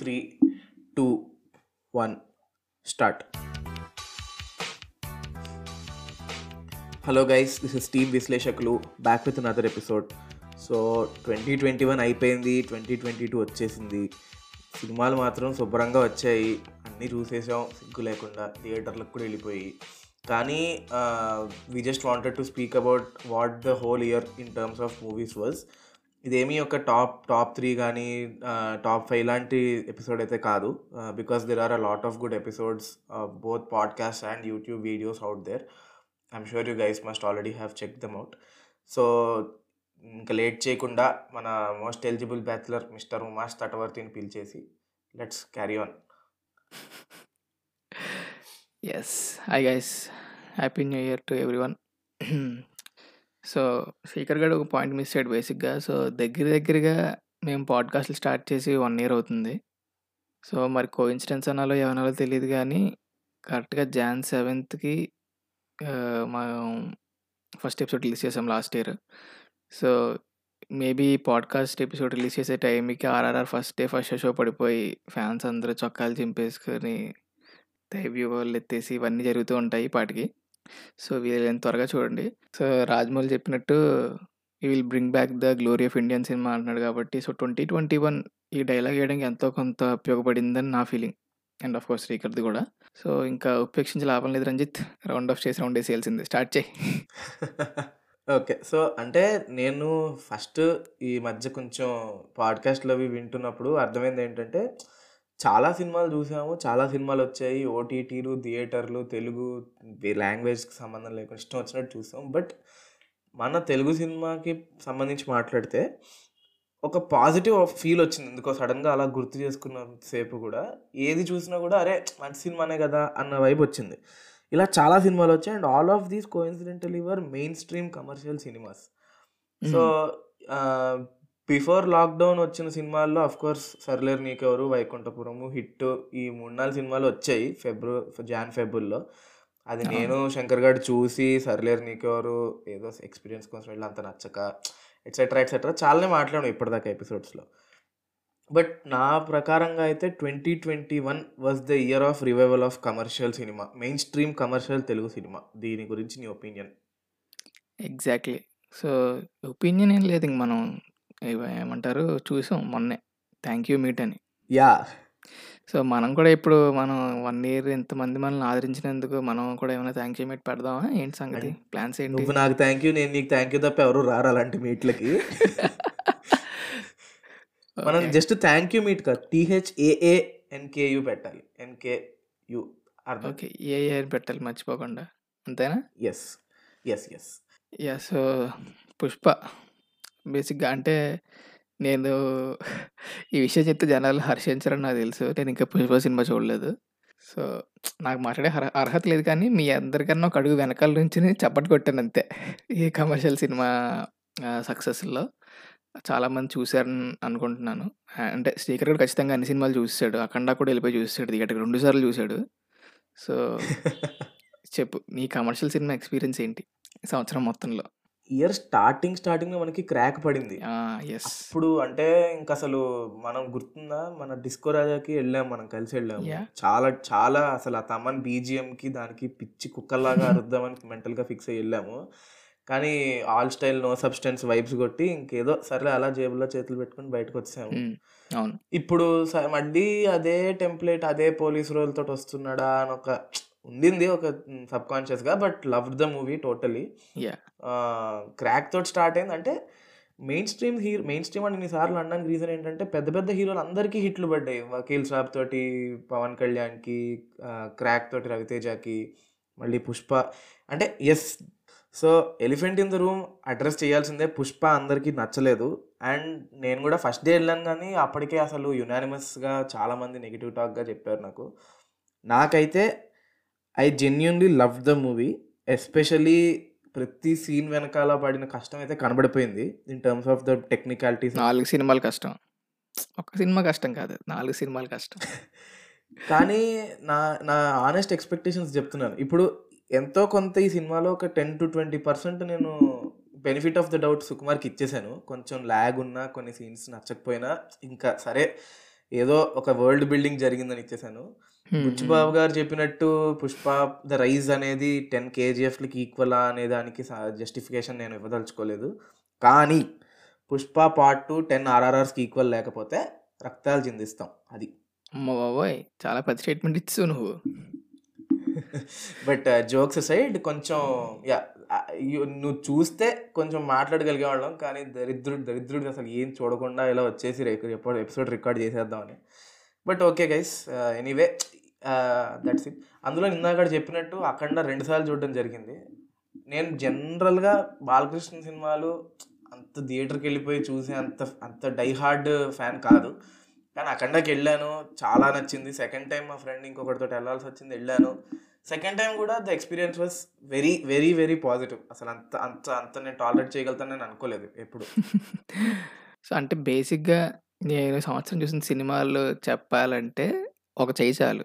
Three two one start. Hello guys this is team Vishleshakulu back with another episode. So twenty twenty one అయిపోయింది twenty twenty two వచ్చేసింది. సినిమాలు మాత్రం శుభ్రంగా వచ్చాయి అన్నీ చూసేసాం సిగ్గు లేకుండా థియేటర్లకు కూడా వెళ్ళిపోయి. కానీ we just wanted to speak about what the whole year in terms of movies was ఇదేమీ ఒక టాప్ టాప్ త్రీ కానీ టాప్ ఫైవ్ లాంటి ఎపిసోడ్ అయితే కాదు. Because there are a lot of good episodes both podcast and YouTube videos out there I'm sure you guys must already have check them out so ఇంకా late చేయకుండా మన most eligible bachelor mister Umash తటవర్తిని పిలిచేసి let's carry on yes I guys happy new year to everyone so Shekhar garu ఒక point miss అయ్యాడు బేసిక్గా. So దగ్గర దగ్గరగా మేము పాడ్కాస్ట్లు స్టార్ట్ చేసి వన్ ఇయర్ అవుతుంది. సో మరి కోఇన్సిడెన్స్ అనాలో ఏమనాలో తెలియదు కానీ కరెక్ట్గా జాన్ సెవెంత్కి మనం ఫస్ట్ ఎపిసోడ్ రిలీజ్ చేసాం last year. So maybe podcast episode release చేసే టైంకి RRR first day first show పడిపోయి ఫ్యాన్స్ అందరూ చొక్కాలు చింపేసుకొని దైవ్యూ వాళ్ళు ఎత్తేసి ఇవన్నీ జరుగుతూ ఉంటాయి పాటికి. సో వీళ్ళని త్వరగా చూడండి. సో రాజమౌళి చెప్పినట్టు he will bring back the glory of Indian cinema అంటున్నాడు కాబట్టి సో ట్వంటీ ట్వంటీ వన్ ఈ డైలాగ్ వేయడానికి ఎంతో కొంత ఉపయోగపడిందని నా ఫీలింగ్. అండ్ ఆఫ్ కోర్స్ శ్రీకర్ది కూడా. సో ఇంకా ఉపేక్షించి లాభం లేదు రంజిత్. రౌండ్ ఆఫ్ చేసి రౌండ్ వేసేయాల్సిందే. స్టార్ట్ చేయి. ఓకే. సో అంటే నేను ఫస్ట్ ఈ మధ్య కొంచెం పాడ్కాస్ట్లు అవి వింటున్నప్పుడు అర్థమైంది ఏంటంటే చాలా సినిమాలు చూసాము. చాలా సినిమాలు వచ్చాయి. ఓటీటీలు థియేటర్లు తెలుగు లాంగ్వేజ్కి సంబంధం లేకుండా ఇష్టం వచ్చినట్టు చూసాం. బట్ మన తెలుగు సినిమాకి సంబంధించి మాట్లాడితే ఒక పాజిటివ్ ఫీల్ వచ్చింది. ఎందుకో సడన్గా అలా గుర్తు చేసుకున్న సేపు కూడా ఏది చూసినా కూడా అరే మంచి సినిమానే కదా అన్న వైపు వచ్చింది. ఇలా చాలా సినిమాలు వచ్చాయి. And all of these coincidental your mainstream commercial cinemas. So before lockdown వచ్చిన సినిమాల్లో కోర్స్ సర్లేరు నీకెవరు? వైకుంఠపురము హిట్ ఈ మూడు నాలుగు సినిమాలు వచ్చాయి ఫిబ్రవరి జాన్ ఫెబ్రుల్లో అది నేను శంకర్ గారు చూసి సర్లేరు నీకెవరు? ఏదో ఎక్స్పీరియన్స్ కోసం వెళ్ళి అంత నచ్చక ఎట్సెట్రా ఎట్సెట్రా చాలానే మాట్లాడాం ఇప్పటిదాకా ఎపిసోడ్స్లో. బట్ నా ప్రకారంగా అయితే twenty twenty one was the year of revival of commercial cinema mainstream commercial Telugu cinema. దీని గురించి నీ ఒపీనియన్ ఎగ్జాక్ట్లీ సో ఒపీనియన్ ఏం లేదు ఇంక మనం ఏమంటారు? చూసాం మొన్నే. థ్యాంక్ యూ మీట్ అని. యా. సో మనం కూడా ఇప్పుడు మనం వన్ ఇయర్ ఇంతమంది మనల్ని ఆదరించినందుకు మనం కూడా ఏమైనా థ్యాంక్ యూ మీట్ పెడదామా? ఏంటి సంగతి? ప్లాన్స్ ఏంటి? నువ్వు నాకు థ్యాంక్ యూ నేను నీకు థ్యాంక్ యూ తప్ప ఎవరు రారు అలాంటి మీట్లకి. మనం జస్ట్ థ్యాంక్ యూ మీట్ కాదు టీహెచ్ఏఏ ఎన్కేయు పెట్టాలి. ఎన్కేయు అర్థం. ఓకే ఏ ఏ పెట్టాలి మర్చిపోకుండా. అంతేనా? Yes yes yes yeah so Pushpa. బేసిక్గా అంటే నేను ఈ విషయం చెప్తే జనాలు హర్షించరని నాకు తెలుసు. నేను ఇంకా పుష్ప సినిమా చూడలేదు. సో నాకు మాట్లాడే అర్హ అర్హత లేదు కానీ మీ అందరికన్నా ఒక అడుగు వెనకాల నుంచి చప్పటి కొట్టాను అంతే. ఈ కమర్షియల్ సినిమా సక్సెస్లో చాలామంది చూశారని అనుకుంటున్నాను. అంటే శ్రీకర్ కూడా ఖచ్చితంగా అన్ని సినిమాలు చూసాడు అఖండ కూడా వెళ్ళిపోయి చూసాడు థియేటర్ రెండుసార్లు చూశాడు సో చెప్పు నీ కమర్షియల్ సినిమా ఎక్స్పీరియన్స్ ఏంటి? సంవత్సరం మొత్తంలో? ఇయర్ స్టార్టింగ్ స్టార్టింగ్లో మనకి క్రాక్ పడింది. ఎస్ అప్పుడు అంటే ఇంకా అసలు మనం గుర్తుందా? మన డిస్కో రాజాకి వెళ్ళాం మనం కలిసి వెళ్ళాము. Yeah. చాలా చాలా అసలు ఆ తమన్ బీజిఎం కి దానికి పిచ్చి కుక్కల్లాగా అరుద్దామని మెంటల్గా ఫిక్స్ అయ్యి వెళ్ళాము. కానీ all style no substance vibes కొట్టి ఇంకేదో సరే అలా జేబులో చేతులు పెట్టుకుని బయటకు వచ్చాము అవును. ఇప్పుడు మళ్ళీ అదే టెంప్లెట్ అదే పోలీస్ రోల్ తోటి వస్తున్నాడా అని ఒక ఉండింది ఒక సబ్ కాన్షియస్గా but love the movie totally yeah Krack తోటి స్టార్ట్ అయింది. అంటే mainstream hero mainstream అని ఇన్నిసార్లు అనడానికి రీజన్ ఏంటంటే పెద్ద పెద్ద హీరోలు అందరికీ హిట్లు పడ్డాయి. వకీల్ సాబ్ తోటి పవన్ కళ్యాణ్కి క్రాక్ తోటి రవితేజకి మళ్ళీ పుష్ప. అంటే yes so elephant in the room address చేయాల్సిందే. పుష్ప అందరికీ నచ్చలేదు. అండ్ నేను కూడా ఫస్ట్ డే వెళ్ళాను కానీ అప్పటికే అసలు యునానిమస్గా చాలామంది నెగిటివ్ టాక్గా చెప్పారు నాకు. నాకైతే I genuinely love the movie especially ప్రతి సీన్ వెనకాల పడిన కష్టం అయితే కనబడిపోయింది in terms of the technicalities నాలుగు సినిమాలు కష్టం. ఒక సినిమా కష్టం కాదు నాలుగు సినిమాలు కష్టం. కానీ నా నా ఆనెస్ట్ ఎక్స్పెక్టేషన్స్ చెప్తున్నాను. ఇప్పుడు ఎంతో కొంత ఈ సినిమాలో ఒక టెన్ టు ట్వంటీ పర్సెంట్ నేను బెనిఫిట్ ఆఫ్ ద డౌట్ సుకుమార్కి ఇచ్చేసాను. కొంచెం ల్యాగ్ ఉన్నా కొన్ని సీన్స్ నచ్చకపోయినా ఇంకా సరే ఏదో ఒక వరల్డ్ బిల్డింగ్ జరిగిందని ఇచ్చేసాను. బుచ్చిబాబు గారు చెప్పినట్టు పుష్ప ద రైజ్ అనేది టెన్ కేజీఎఫ్లకి ఈక్వలా అనే దానికి జస్టిఫికేషన్ నేను ఇవ్వదలుచుకోలేదు. కానీ పుష్ప పార్ట్ టూ టెన్ ఆర్ఆర్ఆర్స్కి ఈక్వల్ లేకపోతే రక్తాలు చిందిస్తాం అది. అమ్మ బాబోయ్! చాలా పెద్ద స్టేట్మెంట్ ఇచ్చు నువ్వు. బట్ జోక్స్ సైడ్ కొంచెం యా నువ్వు చూస్తే కొంచెం మాట్లాడగలిగేవాళ్ళం కానీ దరిద్రుడు దరిద్రుడు అసలు ఏం చూడకుండా ఇలా వచ్చేసి ఎపిసోడ్ రికార్డ్ చేసేద్దామని. But okay guys anyway that's it అందులో ఇందాక చెప్పినట్టు అఖండ రెండుసార్లు చూడడం జరిగింది. నేను జనరల్గా బాలకృష్ణ సినిమాలు అంత థియేటర్కి వెళ్ళిపోయి చూసే అంత అంత డై హార్డ్ ఫ్యాన్ కాదు. కానీ అఖండకి వెళ్ళాను. చాలా నచ్చింది. సెకండ్ టైం మా ఫ్రెండ్ ఇంకొకటితో వెళ్ళాల్సి వచ్చింది వెళ్ళాను. సెకండ్ టైం కూడా the experience was very very very positive. అసలు అంత అంత అంత నేను టాలరేట్ చేయగలుగుతాను నేను అనుకోలేదు ఎప్పుడు. సో అంటే బేసిక్గా నేను సంవత్సరం చూసిన సినిమాలు చెప్పాలంటే ఒక చేయి చాలు.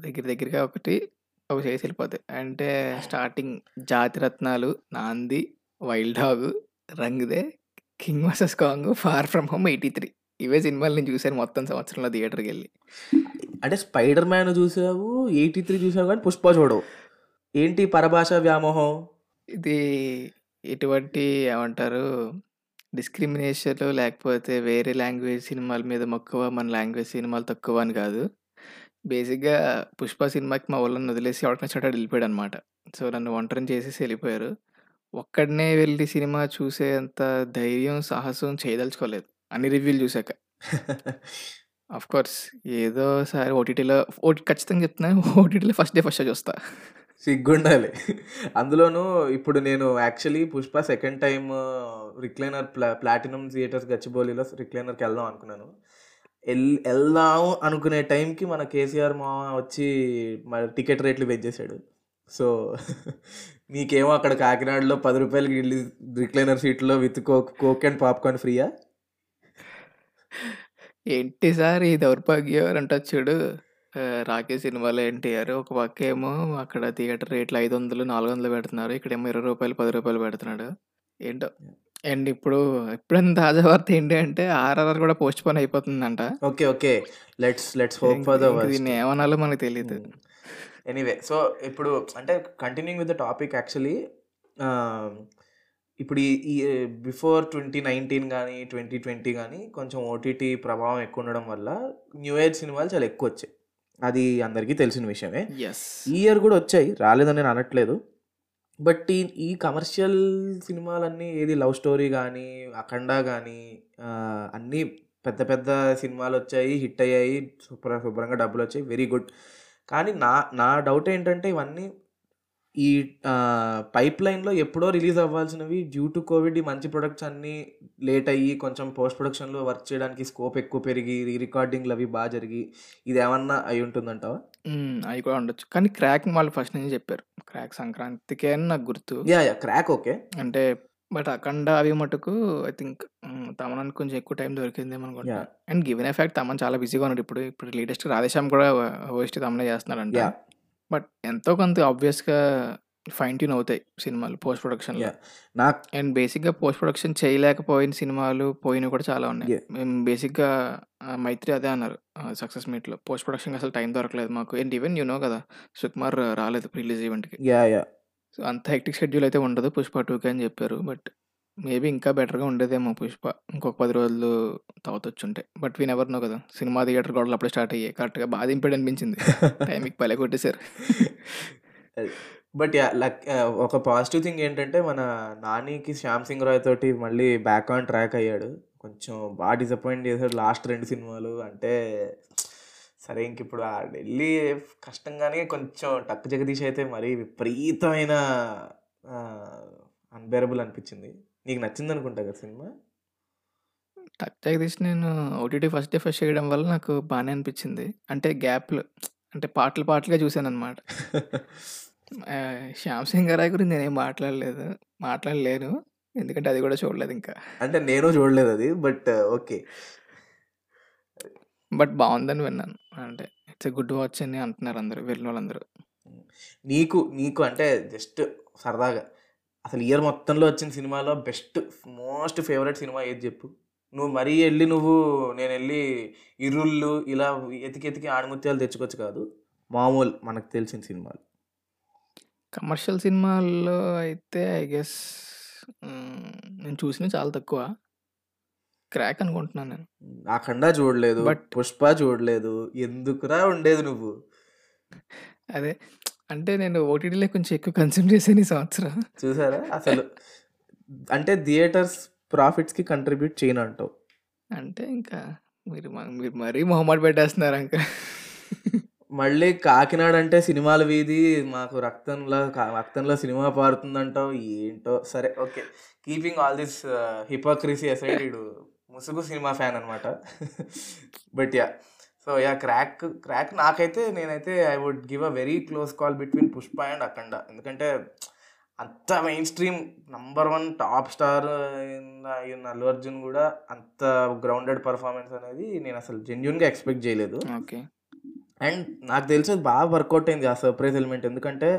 దగ్గర దగ్గరగా ఒకటి ఒక చేసి వెళ్ళిపోతాయి అంటే starting Jathiratnalu Naandhi Wild Dog Rangde King versus Kong Far From Home eighty three. ఇవే సినిమాలు నేను చూశాను మొత్తం సంవత్సరంలో థియేటర్కి వెళ్ళి. అంటే స్పైడర్ మ్యాన్ చూసావు ఎయిటీ త్రీ చూసావు కానీ పుష్ప చూడవు. ఏంటి పరభాష వ్యామోహం? ఇది ఎటువంటి ఏమంటారు డిస్క్రిమినేషన్ లేకపోతే వేరే లాంగ్వేజ్ సినిమాల మీద మక్కువ మన లాంగ్వేజ్ సినిమాలు తక్కువ అని కాదు. బేసిక్గా పుష్ప సినిమాకి మా వాళ్ళని వదిలేసి నచ్చినట్టు వెళ్ళిపోయాడు అనమాట సో నన్ను ఒంటరిని చేసేసి వెళ్ళిపోయారు. ఒక్కడనే వెళ్ళి సినిమా చూసేంత ధైర్యం సాహసం చేయదలుచుకోలేదు. అన్ని రివ్యూలు చూశాక. ఆఫ్ కోర్స్ ఏదో సారి ఓటీటీలో ఓటీ ఖచ్చితంగా చెప్తున్నాను ఓటీటీలో ఫస్ట్ డే ఫస్ట్ షో చూస్తా. సిగ్గుండాలి. అందులోనూ ఇప్పుడు నేను actually Pushpa second time recliner pla platinum theatres గచ్చిబౌలిలో రిక్లైనర్కి వెళ్దాం అనుకున్నాను. ఎల్ వెళ్దాం అనుకునే టైంకి మన కేసీఆర్ మా వచ్చి మన టికెట్ రేట్లు పెంచేశాడు. సో మీకేమో అక్కడ కాకినాడలో పది రూపాయలకి వెళ్ళి రిక్లైనర్ సీట్లో with coke coke and popcorn ఫ్రీయా? ఏంటి సార్ ఈ దౌర్భాగ్యం అంటొచ్చు చూడు. ఆ, రాకే సినిమాలో ఎన్టీఆర్ ఒక పక్క ఏమో అక్కడ థియేటర్ రేట్లు ఐదు వందలు నాలుగు వందలు పెడుతున్నారు. ఇక్కడేమో ఇరవై రూపాయలు పది రూపాయలు పెడుతున్నాడు. ఏంటో? అండ్ ఇప్పుడు ఇప్పుడైనా తాజా వార్త ఏంటి అంటే ఆర్ఆర్ఆర్ కూడా postpone అయిపోతుందంట. Okay okay. Let's let's hope for the ఇంక దీన్ని ఏమనాలో మనకు తెలియదు ఎనీవే సో ఇప్పుడు అంటే continuing with the topic actually ఇప్పుడు ఈ బిఫోర్ ట్వంటీ నైన్టీన్ కానీ ట్వంటీ ట్వంటీ కానీ కొంచెం ఓటీటీ ప్రభావం ఎక్కువ ఉండడం వల్ల న్యూ ఏజ్ సినిమాలు చాలా ఎక్కువ వచ్చాయి. అది అందరికీ తెలిసిన విషయమే. ఎస్ ఈ ఇయర్ కూడా వచ్చాయి. రాలేదని నేను అనట్లేదు. బట్ ఈ ఈ కమర్షియల్ సినిమాలన్నీ ఏది లవ్ స్టోరీ కానీ అఖండ కానీ అన్నీ పెద్ద పెద్ద సినిమాలు వచ్చాయి హిట్ అయ్యాయి శుభ్ర శుభ్రంగా డబ్బులు వచ్చాయి వెరీ గుడ్. కానీ నా నా డౌట్ ఏంటంటే ఇవన్నీ ఈ పైప్ లైన్లో ఎప్పుడో రిలీజ్ అవ్వాల్సినవి డ్యూ టు కోవిడ్ ఈ మంచి ప్రొడక్ట్స్ అన్నీ లేట్ అయ్యి కొంచెం పోస్ట్ ప్రొడక్షన్లో వర్క్ చేయడానికి స్కోప్ ఎక్కువ పెరిగి రీ రికార్డింగ్లు అవి బాగా జరిగి ఇది ఏమన్నా అయి ఉంటుందంటావా? అవి కూడా ఉండొచ్చు. కానీ క్రాక్ వాళ్ళు ఫస్ట్ నుంచి చెప్పారు. క్రాక్ సంక్రాంతికే అని నాకు గుర్తు. యా యా క్రాక్ ఓకే అంటే బట్ అఖండ అవి మటుకు ఐ థింక్ తమనానికి కొంచెం ఎక్కువ టైం దొరికిందేమో అనుకుంటా. అండ్ గివెన్ ఎఫెక్ట్ తమన్ చాలా బిజీగా ఉన్నాడు. ఇప్పుడు ఇప్పుడు లేటెస్ట్ రాధేశ్యామ్ కూడా హోస్ట్ తమనే చేస్తున్నాడంట. యా బట్ ఎంతో కొంత ఆబ్వియస్గా ఫైన్ ట్యూన్ అవుతాయి సినిమాలు పోస్ట్ ప్రొడక్షన్లో. యా నాకు అండ్ బేసిక్గా పోస్ట్ ప్రొడక్షన్ చేయలేకపోయిన సినిమాలు పోయినవి కూడా చాలా ఉన్నాయి. మేము బేసిక్గా మైత్రి అదే అన్నారు సక్సెస్ మీట్లో. పోస్ట్ ప్రొడక్షన్ అసలు టైం దొరకలేదు మాకు. అండ్ ఈవెన్ యూ నో కదా సుకుమార్ రాలేదు రిలీజ్ ఈవెంట్కి. యా యా సో అంత హెక్టిక్ షెడ్యూల్ అయితే ఉండదు పుష్ప టూకి అని చెప్పారు. బట్ మేబీ ఇంకా బెటర్గా ఉండేదేమో పుష్ప. ఇంకొక పది రోజులు తాగుతొచ్చుంటే బట్ వీ నెవర్ నో కదా. సినిమా థియేటర్ గొడవలు అప్పుడే స్టార్ట్ అయ్యాయి. కరెక్ట్గా బాగా అనిపించింది టైంకి పలే కొట్టేశారు బట్ లక్ ఒక పాజిటివ్ థింగ్ ఏంటంటే మన నానికి శ్యామ్ సింగ్ రాయ్ తోటి మళ్ళీ బ్యాక్ ఆన్ ట్రాక్ అయ్యాడు. కొంచెం బాగా డిసప్పాయింట్ చేశాడు లాస్ట్ రెండు సినిమాలు. అంటే సరే ఇంకిప్పుడు ఆ ఢిల్లీ కష్టంగానే కొంచెం టక్ జగదీష్ అయితే మరీ విపరీతమైన అన్బేరబుల్ అనిపించింది. నీకు నచ్చింది అనుకుంటా కదా సినిమా? టక్ జగదీష్ నేను ఓటీటీ ఫస్ట్ డే ఫస్ట్ చేయడం వల్ల నాకు బాగానే అనిపించింది. అంటే గ్యాప్లు అంటే పాటలు పాటలుగా చూశాను అనమాట శ్యామ్ సింగ్ రాయ్ గురించి నేనేం మాట్లాడలేదు మాట్లాడలేను. ఎందుకంటే అది కూడా చూడలేదు ఇంకా. అంటే నేను చూడలేదు అది బట్ ఓకే. బట్ బాగుందని విన్నాను. అంటే ఇట్స్ గుడ్ వాచ్ అని అంటున్నారు అందరూ వెళ్ళిన వాళ్ళందరూ. నీకు నీకు అంటే జస్ట్ సరదాగా అసలు ఇయర్ మొత్తంలో వచ్చిన సినిమాలో బెస్ట్ మోస్ట్ ఫేవరెట్ సినిమా ఏది చెప్పు? నువ్వు మరీ వెళ్ళి నువ్వు నేను వెళ్ళి ఇరుళ్ళు ఇలా ఎతికి ఎతికి ఆణిముత్యాలు తెచ్చుకోవచ్చు కాదు. మామూలు మనకు తెలిసిన సినిమాలు. కమర్షియల్ సినిమాల్లో అయితే ఐ గెస్ నేను చూసిన చాలా తక్కువ. క్రాక్ అనుకుంటున్నాను నేను. అఖండ చూడలేదు But- పుష్ప చూడలేదు ఎందుకురా ఉండేది నువ్వు? అదే అంటే నేను ఓటీటీలో కొంచెం ఎక్కువ కన్స్యూమ్ చేశాను ఈ సంవత్సరం. చూసారా? అసలు అంటే థియేటర్స్ ప్రాఫిట్స్కి కంట్రిబ్యూట్ చేయను అంటావు అంటే ఇంకా మీరు మీరు మరీ మొహమాట పెట్టేస్తున్నారు అంక మళ్ళీ కాకినాడ అంటే సినిమాల వీధి మాకు రక్తంలో రక్తంలో సినిమా పారుతుందంటావు ఏంటో? సరే okay. Keeping all this hypocrisy aside ఇడు ముసుగు సినిమా ఫ్యాన్ అనమాట but yeah so yeah Krack Krack నాకైతే నేనైతే I would give a very close call between Pushpa and Akhanda. ఎందుకంటే అంత mainstream number one top star అయిన అల్లు అర్జున్ కూడా అంత గ్రౌండెడ్ పర్ఫార్మెన్స్ అనేది నేను అసలు జెన్యున్గా ఎక్స్పెక్ట్ చేయలేదు. ఓకే. అండ్ నాకు తెలిసి అది బాగా వర్కౌట్ అయింది ఆ సర్ప్రైజ్ ఎలిమెంట్. ఎందుకంటే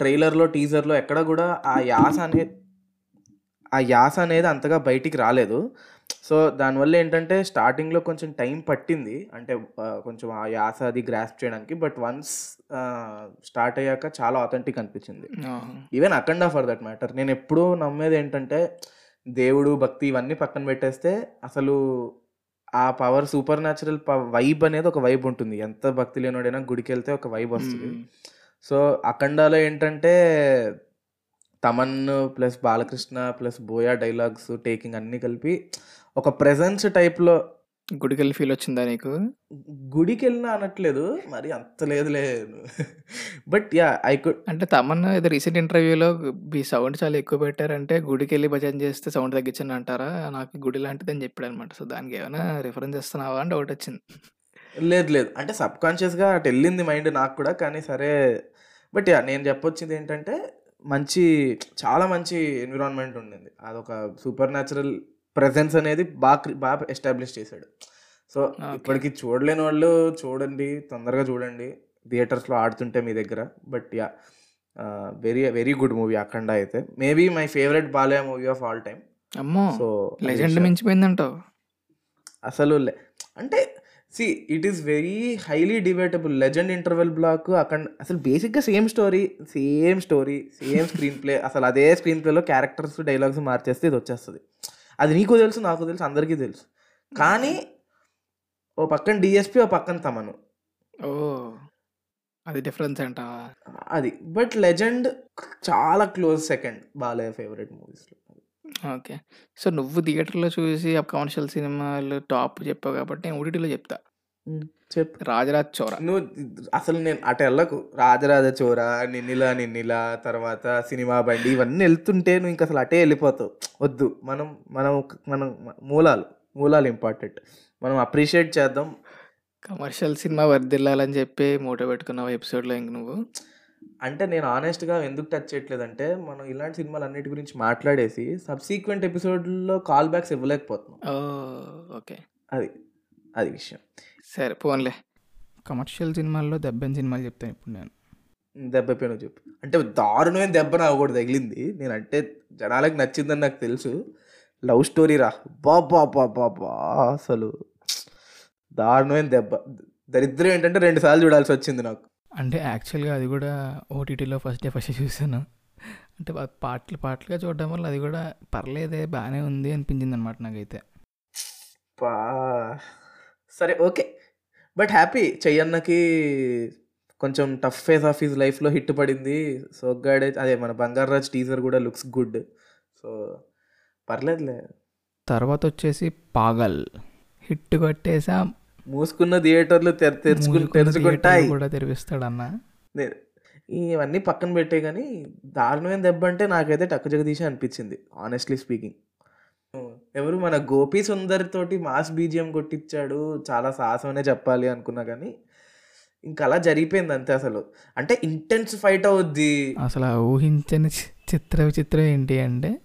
ట్రైలర్లో టీజర్లో ఎక్కడ కూడా ఆ యాస అనేది ఆ యాస అనేది అంతగా బయటికి రాలేదు. సో దానివల్ల ఏంటంటే స్టార్టింగ్లో కొంచెం టైం పట్టింది. అంటే కొంచెం ఆ యాస అది గ్రాస్ప్ చేయడానికి. బట్ వన్స్ స్టార్ట్ అయ్యాక చాలా ఆథెంటిక్ అనిపించింది. Even Akhanda for that matter నేను ఎప్పుడూ నమ్మేది ఏంటంటే దేవుడు భక్తి ఇవన్నీ పక్కన పెట్టేస్తే అసలు ఆ పవర్ సూపర్ న్యాచురల్ వైబ్ అనేది ఒక వైబ్ ఉంటుంది. ఎంత భక్తి లేనోడైనా గుడికి వెళ్తే ఒక వైబ్ వస్తుంది. సో అఖండాలో ఏంటంటే Thaman plus Balakrishna plus Boya dialogues taking అన్నీ కలిపి ఒక ప్రెజెన్స్ టైప్లో గుడికి వెళ్ళి ఫీల్ వచ్చిందా నీకు? గుడికి వెళ్ళినా అనట్లేదు మరి అంత లేదులే. బట్ యా ఐ కుడ్ అంటే తమన్నా ఏదో రీసెంట్ ఇంటర్వ్యూలో మీ సౌండ్ చాలా ఎక్కువ పెట్టారంటే గుడికి వెళ్ళి భజన చేస్తే సౌండ్ తగ్గించండి అంటారా? నాకు గుడి లాంటిది అని చెప్పాడు అనమాట సో దానికి ఏమైనా రిఫరెన్స్ ఇస్తున్నావా అని డౌట్ వచ్చింది. లేదు లేదు. అంటే సబ్ కాన్షియస్గా అటు వెళ్ళింది మైండ్ నాకు కూడా కానీ సరే. బట్ యా నేను చెప్పొచ్చింది ఏంటంటే మంచి చాలా మంచి ఎన్విరాన్మెంట్ ఉండింది. అదొక సూపర్ న్యాచురల్ ప్రెజెన్స్ అనేది బాగా బాగా ఎస్టాబ్లిష్ చేశాడు. సో. ఇప్పటికి చూడలేని వాళ్ళు చూడండి తొందరగా చూడండి. థియేటర్స్లో ఆడుతుంటే మీ దగ్గర. But yeah very very good movie Akhanda అయితే. Maybe my favourite Balayya movie of all time అమ్మో సో లెజెండ్ మించిపోయిందంటావు. అసలు లే- అంటే see it is very highly debatable Legend interval block అక్కడ అసలు బేసిక్గా same story same story same screenplay అసలు అదే స్క్రీన్ ప్లేలో క్యారెక్టర్స్ డైలాగ్స్ మార్చేస్తే ఇది వచ్చేస్తుంది. అది నీకు తెలుసు నాకు తెలుసు అందరికీ తెలుసు. కానీ ఓ పక్కన డిఎస్పి ఓ పక్కన తమను. ఓ అది డిఫరెన్స్ అంటావా అది బట్ లెజెండ్ చాలా క్లోజ్ సెకండ్ బాలయ్య ఫేవరెట్ మూవీస్లో. ఓకే. సో నువ్వు థియేటర్లో చూసి ఆ కమర్షియల్ సినిమాలు టాప్ చెప్పావు కాబట్టి నేను ఓటీటీలో చెప్తా. చెప్పు. రాజరాజ్ చోర. నువ్వు అసలు నేను అటు వెళ్ళకు. రాజరాజ చోర నిన్నిలా నిన్నిలా తర్వాత సినిమా బండి ఇవన్నీ వెళ్తుంటే నువ్వు ఇంకా అసలు అటే వెళ్ళిపోతావు. వద్దు. మనం మనం మనం మూలాలు మూలాలు ఇంపార్టెంట్ మనం అప్రిషియేట్ చేద్దాం. కమర్షియల్ సినిమా వర్దిల్లాలని చెప్పి మోటో పెట్టుకున్నావు ఎపిసోడ్లో ఇంక నువ్వు. అంటే నేను ఆనెస్ట్గా ఎందుకు టచ్ చేయట్లేదంటే మనం ఇలాంటి సినిమాలు అన్నిటి గురించి మాట్లాడేసి సబ్సీక్వెంట్ ఎపిసోడ్లో కాల్ బ్యాక్స్ ఇవ్వలేకపోతున్నాం. ఓకే. అది అది విషయం. సరే పోన్లే. కమర్షియల్ సినిమాల్లో దెబ్బని సినిమాలు చెప్తాను ఇప్పుడు నేను. దెబ్బ పైన చెప్పు. అంటే దారుణమైన దెబ్బ నాకు కూడా తగిలింది. నేను అంటే జనాలకు నచ్చిందని నాకు తెలుసు. లవ్ స్టోరీ రా. బాబా బాబా బా అసలు. దారుణమైన దెబ్బ. దరిద్రం ఏంటంటే రెండు సార్లు చూడాల్సి వచ్చింది నాకు. అంటే యాక్చువల్గా అది కూడా ఓటీటీలో ఫస్ట్ డే ఫస్ట్ చూసాను అంటే పాటలు పాటలుగా చూడడం వల్ల అది కూడా పర్లేదే బాగానే ఉంది అనిపించింది అనమాట నాకైతే. పా సరే ఓకే. బట్ హ్యాపీ చెయ్యన్నకి కొంచెం టఫ్ ఫేస్ ఆఫ్ హిస్ లైఫ్లో హిట్ పడింది. సో గాడ్ అదే మన బంగారాజ్ టీజర్ కూడా లుక్స్ గుడ్ సో పర్లేదులే. తర్వాత వచ్చేసి పాగల్. హిట్ కొట్టేసా. మూసుకున్న థియేటర్లు తెరుచుకుంటాయి. కూడా తెరిపిస్తాడన్న. ఇవన్నీ పక్కన పెట్టే కానీ దారుణమైన దెబ్బ అంటే నాకైతే టక్కు జగదీశ అనిపించింది ఆనెస్ట్లీ స్పీకింగ్ ఎవరు మన గోపి సుందర్ తోటి మాస్ బీజియం కొట్టించాడు చాలా సాహసమనే చెప్పాలి అనుకున్నా కానీ ఇంకా అలా జరిగిపోయింది అంతే అసలు. అంటే ఇంటెన్స్ ఫైట్ అవుద్ది. అసలు ఊహించని చిత్ర విచిత్రం ఏంటి అంటే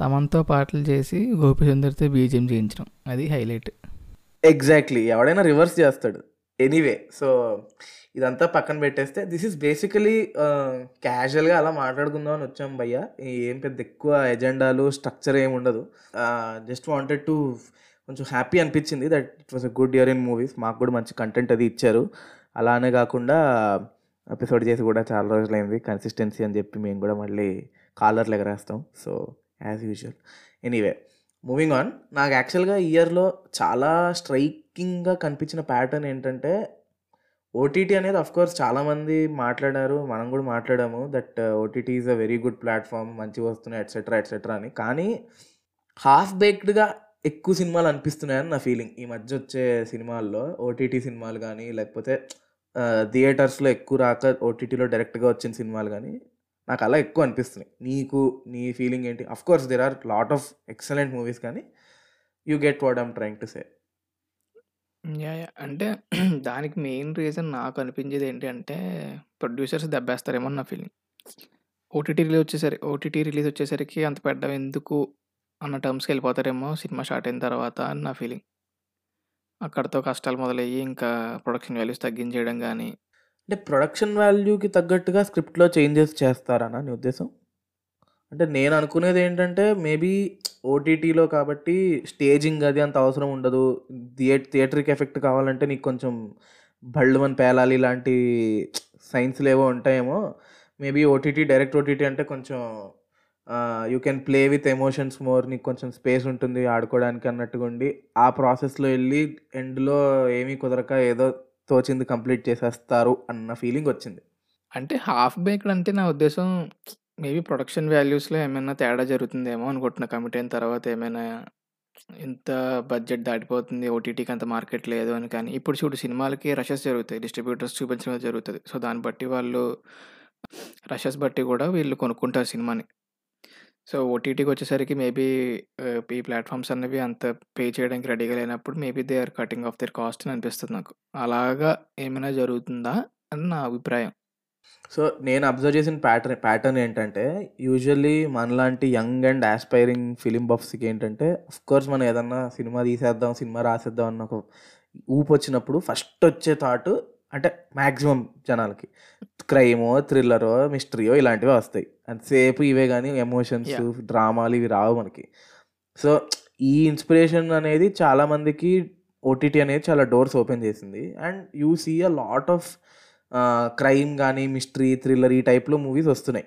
తమంతో పాటలు చేసి గోపి సుందర్తో బీజియం చేయించడం. అది హైలైట్ ఎగ్జాక్ట్లీ ఎవడైనా రివర్స్ చేస్తాడు. ఎనీవే సో ఇదంతా పక్కన పెట్టేస్తే దిస్ ఈస్ బేసికలీ క్యాజువల్గా అలా మాట్లాడుకుందాం అని వచ్చాం భయ్య. ఏం పెద్ద ఎక్కువ ఎజెండాలు స్ట్రక్చర్ ఏమి ఉండదు. జస్ట్ వాంటెడ్ టు కొంచెం హ్యాపీ అనిపించింది that it was a good year in movies మాకు కూడా మంచి కంటెంట్ అది ఇచ్చారు. అలానే కాకుండా ఎపిసోడ్ చేసి కూడా చాలా రోజులైంది. కన్సిస్టెన్సీ అని చెప్పి మేము కూడా మళ్ళీ కాలర్లు ఎగరేస్తాం. So as usual anyway moving on నాకు యాక్చువల్గా ఇయర్లో చాలా స్ట్రైకింగ్గా కనిపించిన ప్యాటర్న్ ఏంటంటే ఓటీటీ అనేది అఫ్కోర్స్ చాలామంది మాట్లాడారు మనం కూడా మాట్లాడాము that OTT is a very good platform మంచి వస్తున్నాయి ఎట్సెట్రా ఎట్సెట్రా అని. కానీ హాఫ్ బేక్డ్గా ఎక్కువ సినిమాలు అనిపిస్తున్నాయని నా ఫీలింగ్ ఈ మధ్య వచ్చే సినిమాల్లో ఓటీటీ సినిమాలు కానీ లేకపోతే uh, థియేటర్స్లో ఎక్కువ రాక ఓటీటీలో డైరెక్ట్గా వచ్చిన సినిమాలు కానీ నాకు అలా ఎక్కువ అనిపిస్తున్నాయి. నీకు నీ ఫీలింగ్ ఏంటి? Of course there are lot of excellent movies కానీ you get what I'm trying to say అంటే దానికి మెయిన్ రీజన్ నాకు అనిపించేది ఏంటి అంటే ప్రొడ్యూసర్స్ దెబ్బేస్తారేమో నా ఫీలింగ్ ఓటీటీ రిలీజ్ వచ్చేసరికి ఓటీటీ రిలీజ్ వచ్చేసరికి అంత పెట్టడం ఎందుకు అన్న టర్మ్స్కి వెళ్ళిపోతారేమో సినిమా స్టార్ట్ అయిన తర్వాత అని నా ఫీలింగ్ అక్కడతో కష్టాలు మొదలయ్యి ఇంకా ప్రొడక్షన్ వాల్యూస్ తగ్గించేయడం కానీ అంటే ప్రొడక్షన్ వాల్యూకి తగ్గట్టుగా స్క్రిప్ట్లో చేంజెస్ చేస్తారనా నీ ఉద్దేశం? అంటే నేను అనుకునేది ఏంటంటే మేబీ ఓటీటీలో కాబట్టి స్టేజింగ్ అది అంత అవసరం ఉండదు. థియే థియేటర్కి ఎఫెక్ట్ కావాలంటే నీకు కొంచెం బళ్ళమని పేలాలి ఇలాంటి సైన్స్లు ఏవో ఉంటాయేమో. మేబీ ఓటీటీ డైరెక్ట్ ఓటీటీ అంటే కొంచెం you can play with emotions more నీకు కొంచెం స్పేస్ ఉంటుంది ఆడుకోవడానికి అన్నట్టుగా ఉండి. ఆ ప్రాసెస్లో వెళ్ళి ఎండ్లో ఏమీ కుదరక ఏదో తోచింది కంప్లీట్ చేసేస్తారు అన్న ఫీలింగ్ వచ్చింది. అంటే హాఫ్ బేక్డ్ అంటే నా ఉద్దేశం మేబీ ప్రొడక్షన్ వాల్యూస్లో ఏమైనా తేడా జరుగుతుందేమో అనుకుంటున్నా. కమిట్ అయిన తర్వాత ఏమైనా ఇంత బడ్జెట్ దాటిపోతుంది ఓటీటీకి అంత మార్కెట్ లేదు అని కానీ. ఇప్పుడు చూడు సినిమాలకి రషెస్ జరుగుతాయి డిస్ట్రిబ్యూటర్స్ చూపించడం జరుగుతుంది సో దాన్ని బట్టి వాళ్ళు రషెస్ బట్టి కూడా వీళ్ళు కొనుక్కుంటారు సినిమాని. సో ఓటీటీకి వచ్చేసరికి మేబీ ఈ ప్లాట్ఫామ్స్ అనేవి అంత పే చేయడానికి రెడీగా లేనప్పుడు maybe they are cutting off their cost అని అనిపిస్తుంది నాకు. అలాగా ఏమైనా జరుగుతుందా అని నా అభిప్రాయం. సో నేను అబ్జర్వ్ చేసిన ప్యాటర్న్ ప్యాటర్న్ ఏంటంటే యూజువల్లీ మనలాంటి యంగ్ అండ్ ఆస్పైరింగ్ ఫిలిం బఫ్స్కి ఏంటంటే కోర్స్ మనం ఏదన్నా సినిమా తీసేద్దాం సినిమా రాసేద్దాం అన్న ఒక ఊపు వచ్చినప్పుడు ఫస్ట్ వచ్చే థాట్ అంటే మ్యాక్సిమం జనాలకి. క్రైమో థ్రిల్లరో మిస్టరీయో ఇలాంటివి వస్తాయి. అంతసేపు ఇవే కానీ ఎమోషన్స్. డ్రామాలు ఇవి రావు మనకి. సో ఈ ఇన్స్పిరేషన్ అనేది చాలా మందికి ఓటీటీ అనేది చాలా డోర్స్ ఓపెన్ చేసింది. And you see a lot of crime కానీ మిస్టరీ థ్రిల్లర్ ఈ టైప్లో మూవీస్ వస్తున్నాయి.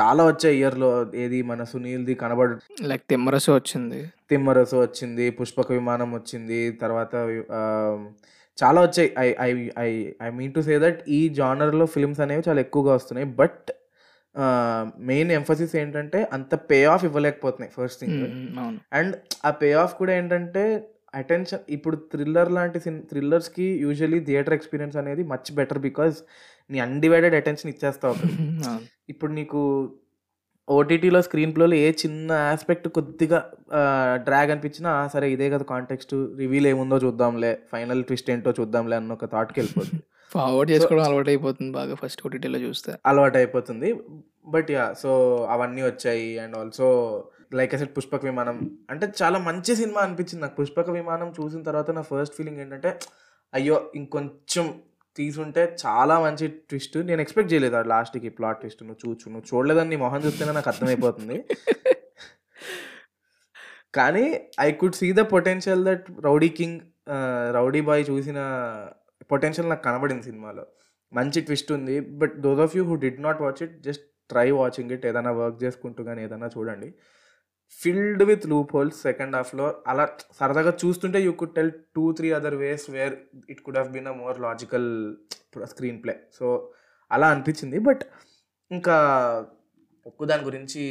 చాలా వచ్చాయి ఇయర్లో. ఏది మన సునీల్ది కనబడు లైక్ తిమ్మరసు వచ్చింది. తిమ్మరసు వచ్చింది పుష్పక విమానం వచ్చింది తర్వాత చాలా వచ్చాయి. I I I I mean to say that ఈ జానర్లో ఫిల్మ్స్ అనేవి చాలా ఎక్కువగా వస్తున్నాయి. బట్ మెయిన్ ఎంఫసిస్ ఏంటంటే అంత పే ఆఫ్ ఇవ్వలేకపోతున్నాయి ఫస్ట్ థింగ్. అండ్ ఆ పే ఆఫ్ కూడా ఏంటంటే అటెన్షన్ ఇప్పుడు థ్రిల్లర్ లాంటి సిన్ థ్రిల్లర్స్కి యూజువలీ థియేటర్ ఎక్స్పీరియన్స్ అనేది మచ్ బెటర్ బికాస్ నీ అన్డివైడెడ్ అటెన్షన్ ఇచ్చేస్తావు ఇప్పుడు నీకు ఓటీటీలో స్క్రీన్ ప్లేలో ఏ చిన్న ఆస్పెక్ట్ కొద్దిగా డ్రాగ్ అనిపించినా "ఆ, సరే ఇదే కదా కాంటెక్స్ట్ రివీల్ ఏముందో చూద్దాంలే ఫైనల్ ట్విస్ట్ ఏంటో చూద్దాంలే అన్న ఒక థాట్కి వెళ్ళిపోతుంది ఫార్వర్డ్ చేసుకోవడం అలవాటు అయిపోతుంది బాగా ఫస్ట్ ఓటీటీలో చూస్తే. అలవాటు అయిపోతుంది బట్ యా సో అవన్నీ వచ్చాయి. And also like asset Pushpaka Vimanam. అంటే చాలా మంచి సినిమా అనిపించింది నాకు. పుష్పక విమానం చూసిన తర్వాత నా ఫస్ట్ ఫీలింగ్ ఏంటంటే అయ్యో ఇంకొంచెం తీసుంటే చాలా మంచి ట్విస్ట్. నేను ఎక్స్పెక్ట్ చేయలేదు ఆ లాస్ట్కి ప్లాట్ ట్విస్ట్. నువ్వు చూచు. నువ్వు చూడలేదని నీ మొహం చూస్తేనే నాకు అర్థమైపోతుంది. కానీ I could see the potential that rowdy king rowdy boy చూసిన పొటెన్షియల్ నాకు కనబడింది సినిమాలో. మంచి ట్విస్ట్ ఉంది. But those of you who did not watch it just try watching it. ఏదైనా వర్క్ చేసుకుంటూ కానీ ఏదైనా చూడండి. Filled with loopholes second హాఫ్లో అలా సరదాగా చూస్తుంటే you could tell two three other ways where it could have been a more logical screenplay so అలా అనిపించింది. బట్ ఇంకా ఒక్క దాని గురించి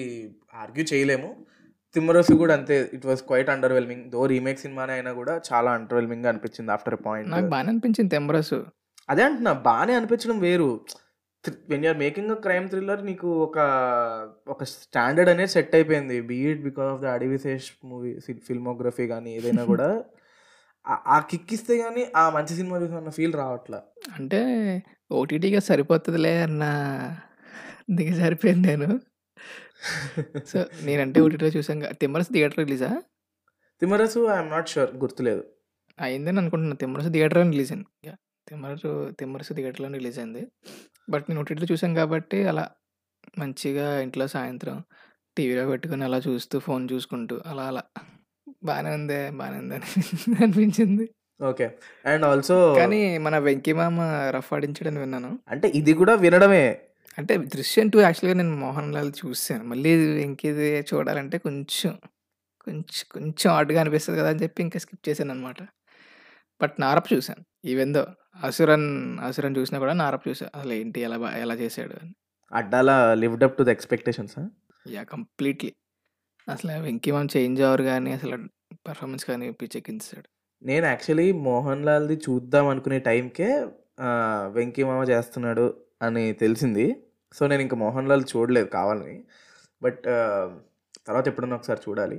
ఆర్గ్యూ చేయలేము. తిమ్మరసు కూడా అంతే it was quite underwhelming though remake సినిమానే అయినా కూడా చాలా అండర్వెల్మింగ్ అనిపించింది ఆఫ్టర్ నాకు పాయింట్ బాగానే అనిపించింది తెమ్మరసు అదే అంటున్నా బాగానే అనిపించడం వేరు. When you're making a crime thriller నీకు ఒక ఒక స్టాండర్డ్ అనేది సెట్ అయిపోయింది. బీఈట్ because of the Adivi Sesh movie filmography కానీ ఏదైనా కూడా. ఆ- కిక్ ఇస్తే కానీ ఆ మంచి సినిమా చూసిన ఫీల్ రావట్లా? అంటే ఓటీటీగా సరిపోతుందిలే అన్న దిగి సరిపోయింది నేను. సో నేనంటే ఓటీటీలో చూసాం కా- తిమ్మరసు థియేటర్ రిలీజా? తిమ్మరసు ఐఎమ్ నాట్ షూర్ గుర్తులేదు. అయిందని అనుకుంటున్నా. 'తిమ్మరసు' థియేటర్‌లోనే రిలీజ్ అయింది. 'తిమ్మరసు' 'తిమ్మరసు' థియేటర్‌లోనే రిలీజ్ అయింది. బట్ నేను ఓటీటీలో చూసాను కాబట్టి అలా మంచిగా ఇంట్లో సాయంత్రం టీవీలో పెట్టుకొని అలా చూస్తూ, ఫోన్ చూసుకుంటూ అలా అలా బానే ఉందే, బానే ఉంది అని అనిపించింది. ఓకే. అండ్ ఆల్సో కానీ మన 'వెంకీ మామ' రఫ్ ఆడించాడని విన్నాను. అంటే ఇది కూడా వినడమే. అంటే 'దృశ్యం 2' యాక్చువల్‌గా నేను 'మోహన్ లాల్' చూసాను. మళ్ళీ 'వెంకీది' చూడాలంటే కొంచెం, కొంచెం, కొంచెం ఆడ్‌గా అనిపిస్తది కదా! అని చెప్పి ఇంకా స్కిప్ చేశాననమాట. బట్ 'నారప్' చూసాను. ఈవెన్ దో 'అసురన్' 'అసురన్' చూసినా కూడా 'నారప్' చూసా. అసలు ఏంటి ఎలా ఎలా చేశాడు అని. Addala lived up to the ఎక్స్‌పెక్టేషన్సా? Yeah! Completely. అసల 'వెంకీ మామ' చేంజ్ ఓవర్ గాని, అసలు పెర్ఫార్మన్స్ కానీ పిచ్చెక్కించేసాడు. నేను యాక్చువల్లీ 'మోహన్ లాల్‌ది' చూద్దాం అనుకునే టైంకే 'వెంకీ మామ' చేస్తున్నాడు అని తెలిసింది. సో, నేను ఇంక 'మోహన్ లాల్' చూడలేదు కావాలని. బట్ తర్వాత ఎప్పుడన్నా ఒకసారి చూడాలి.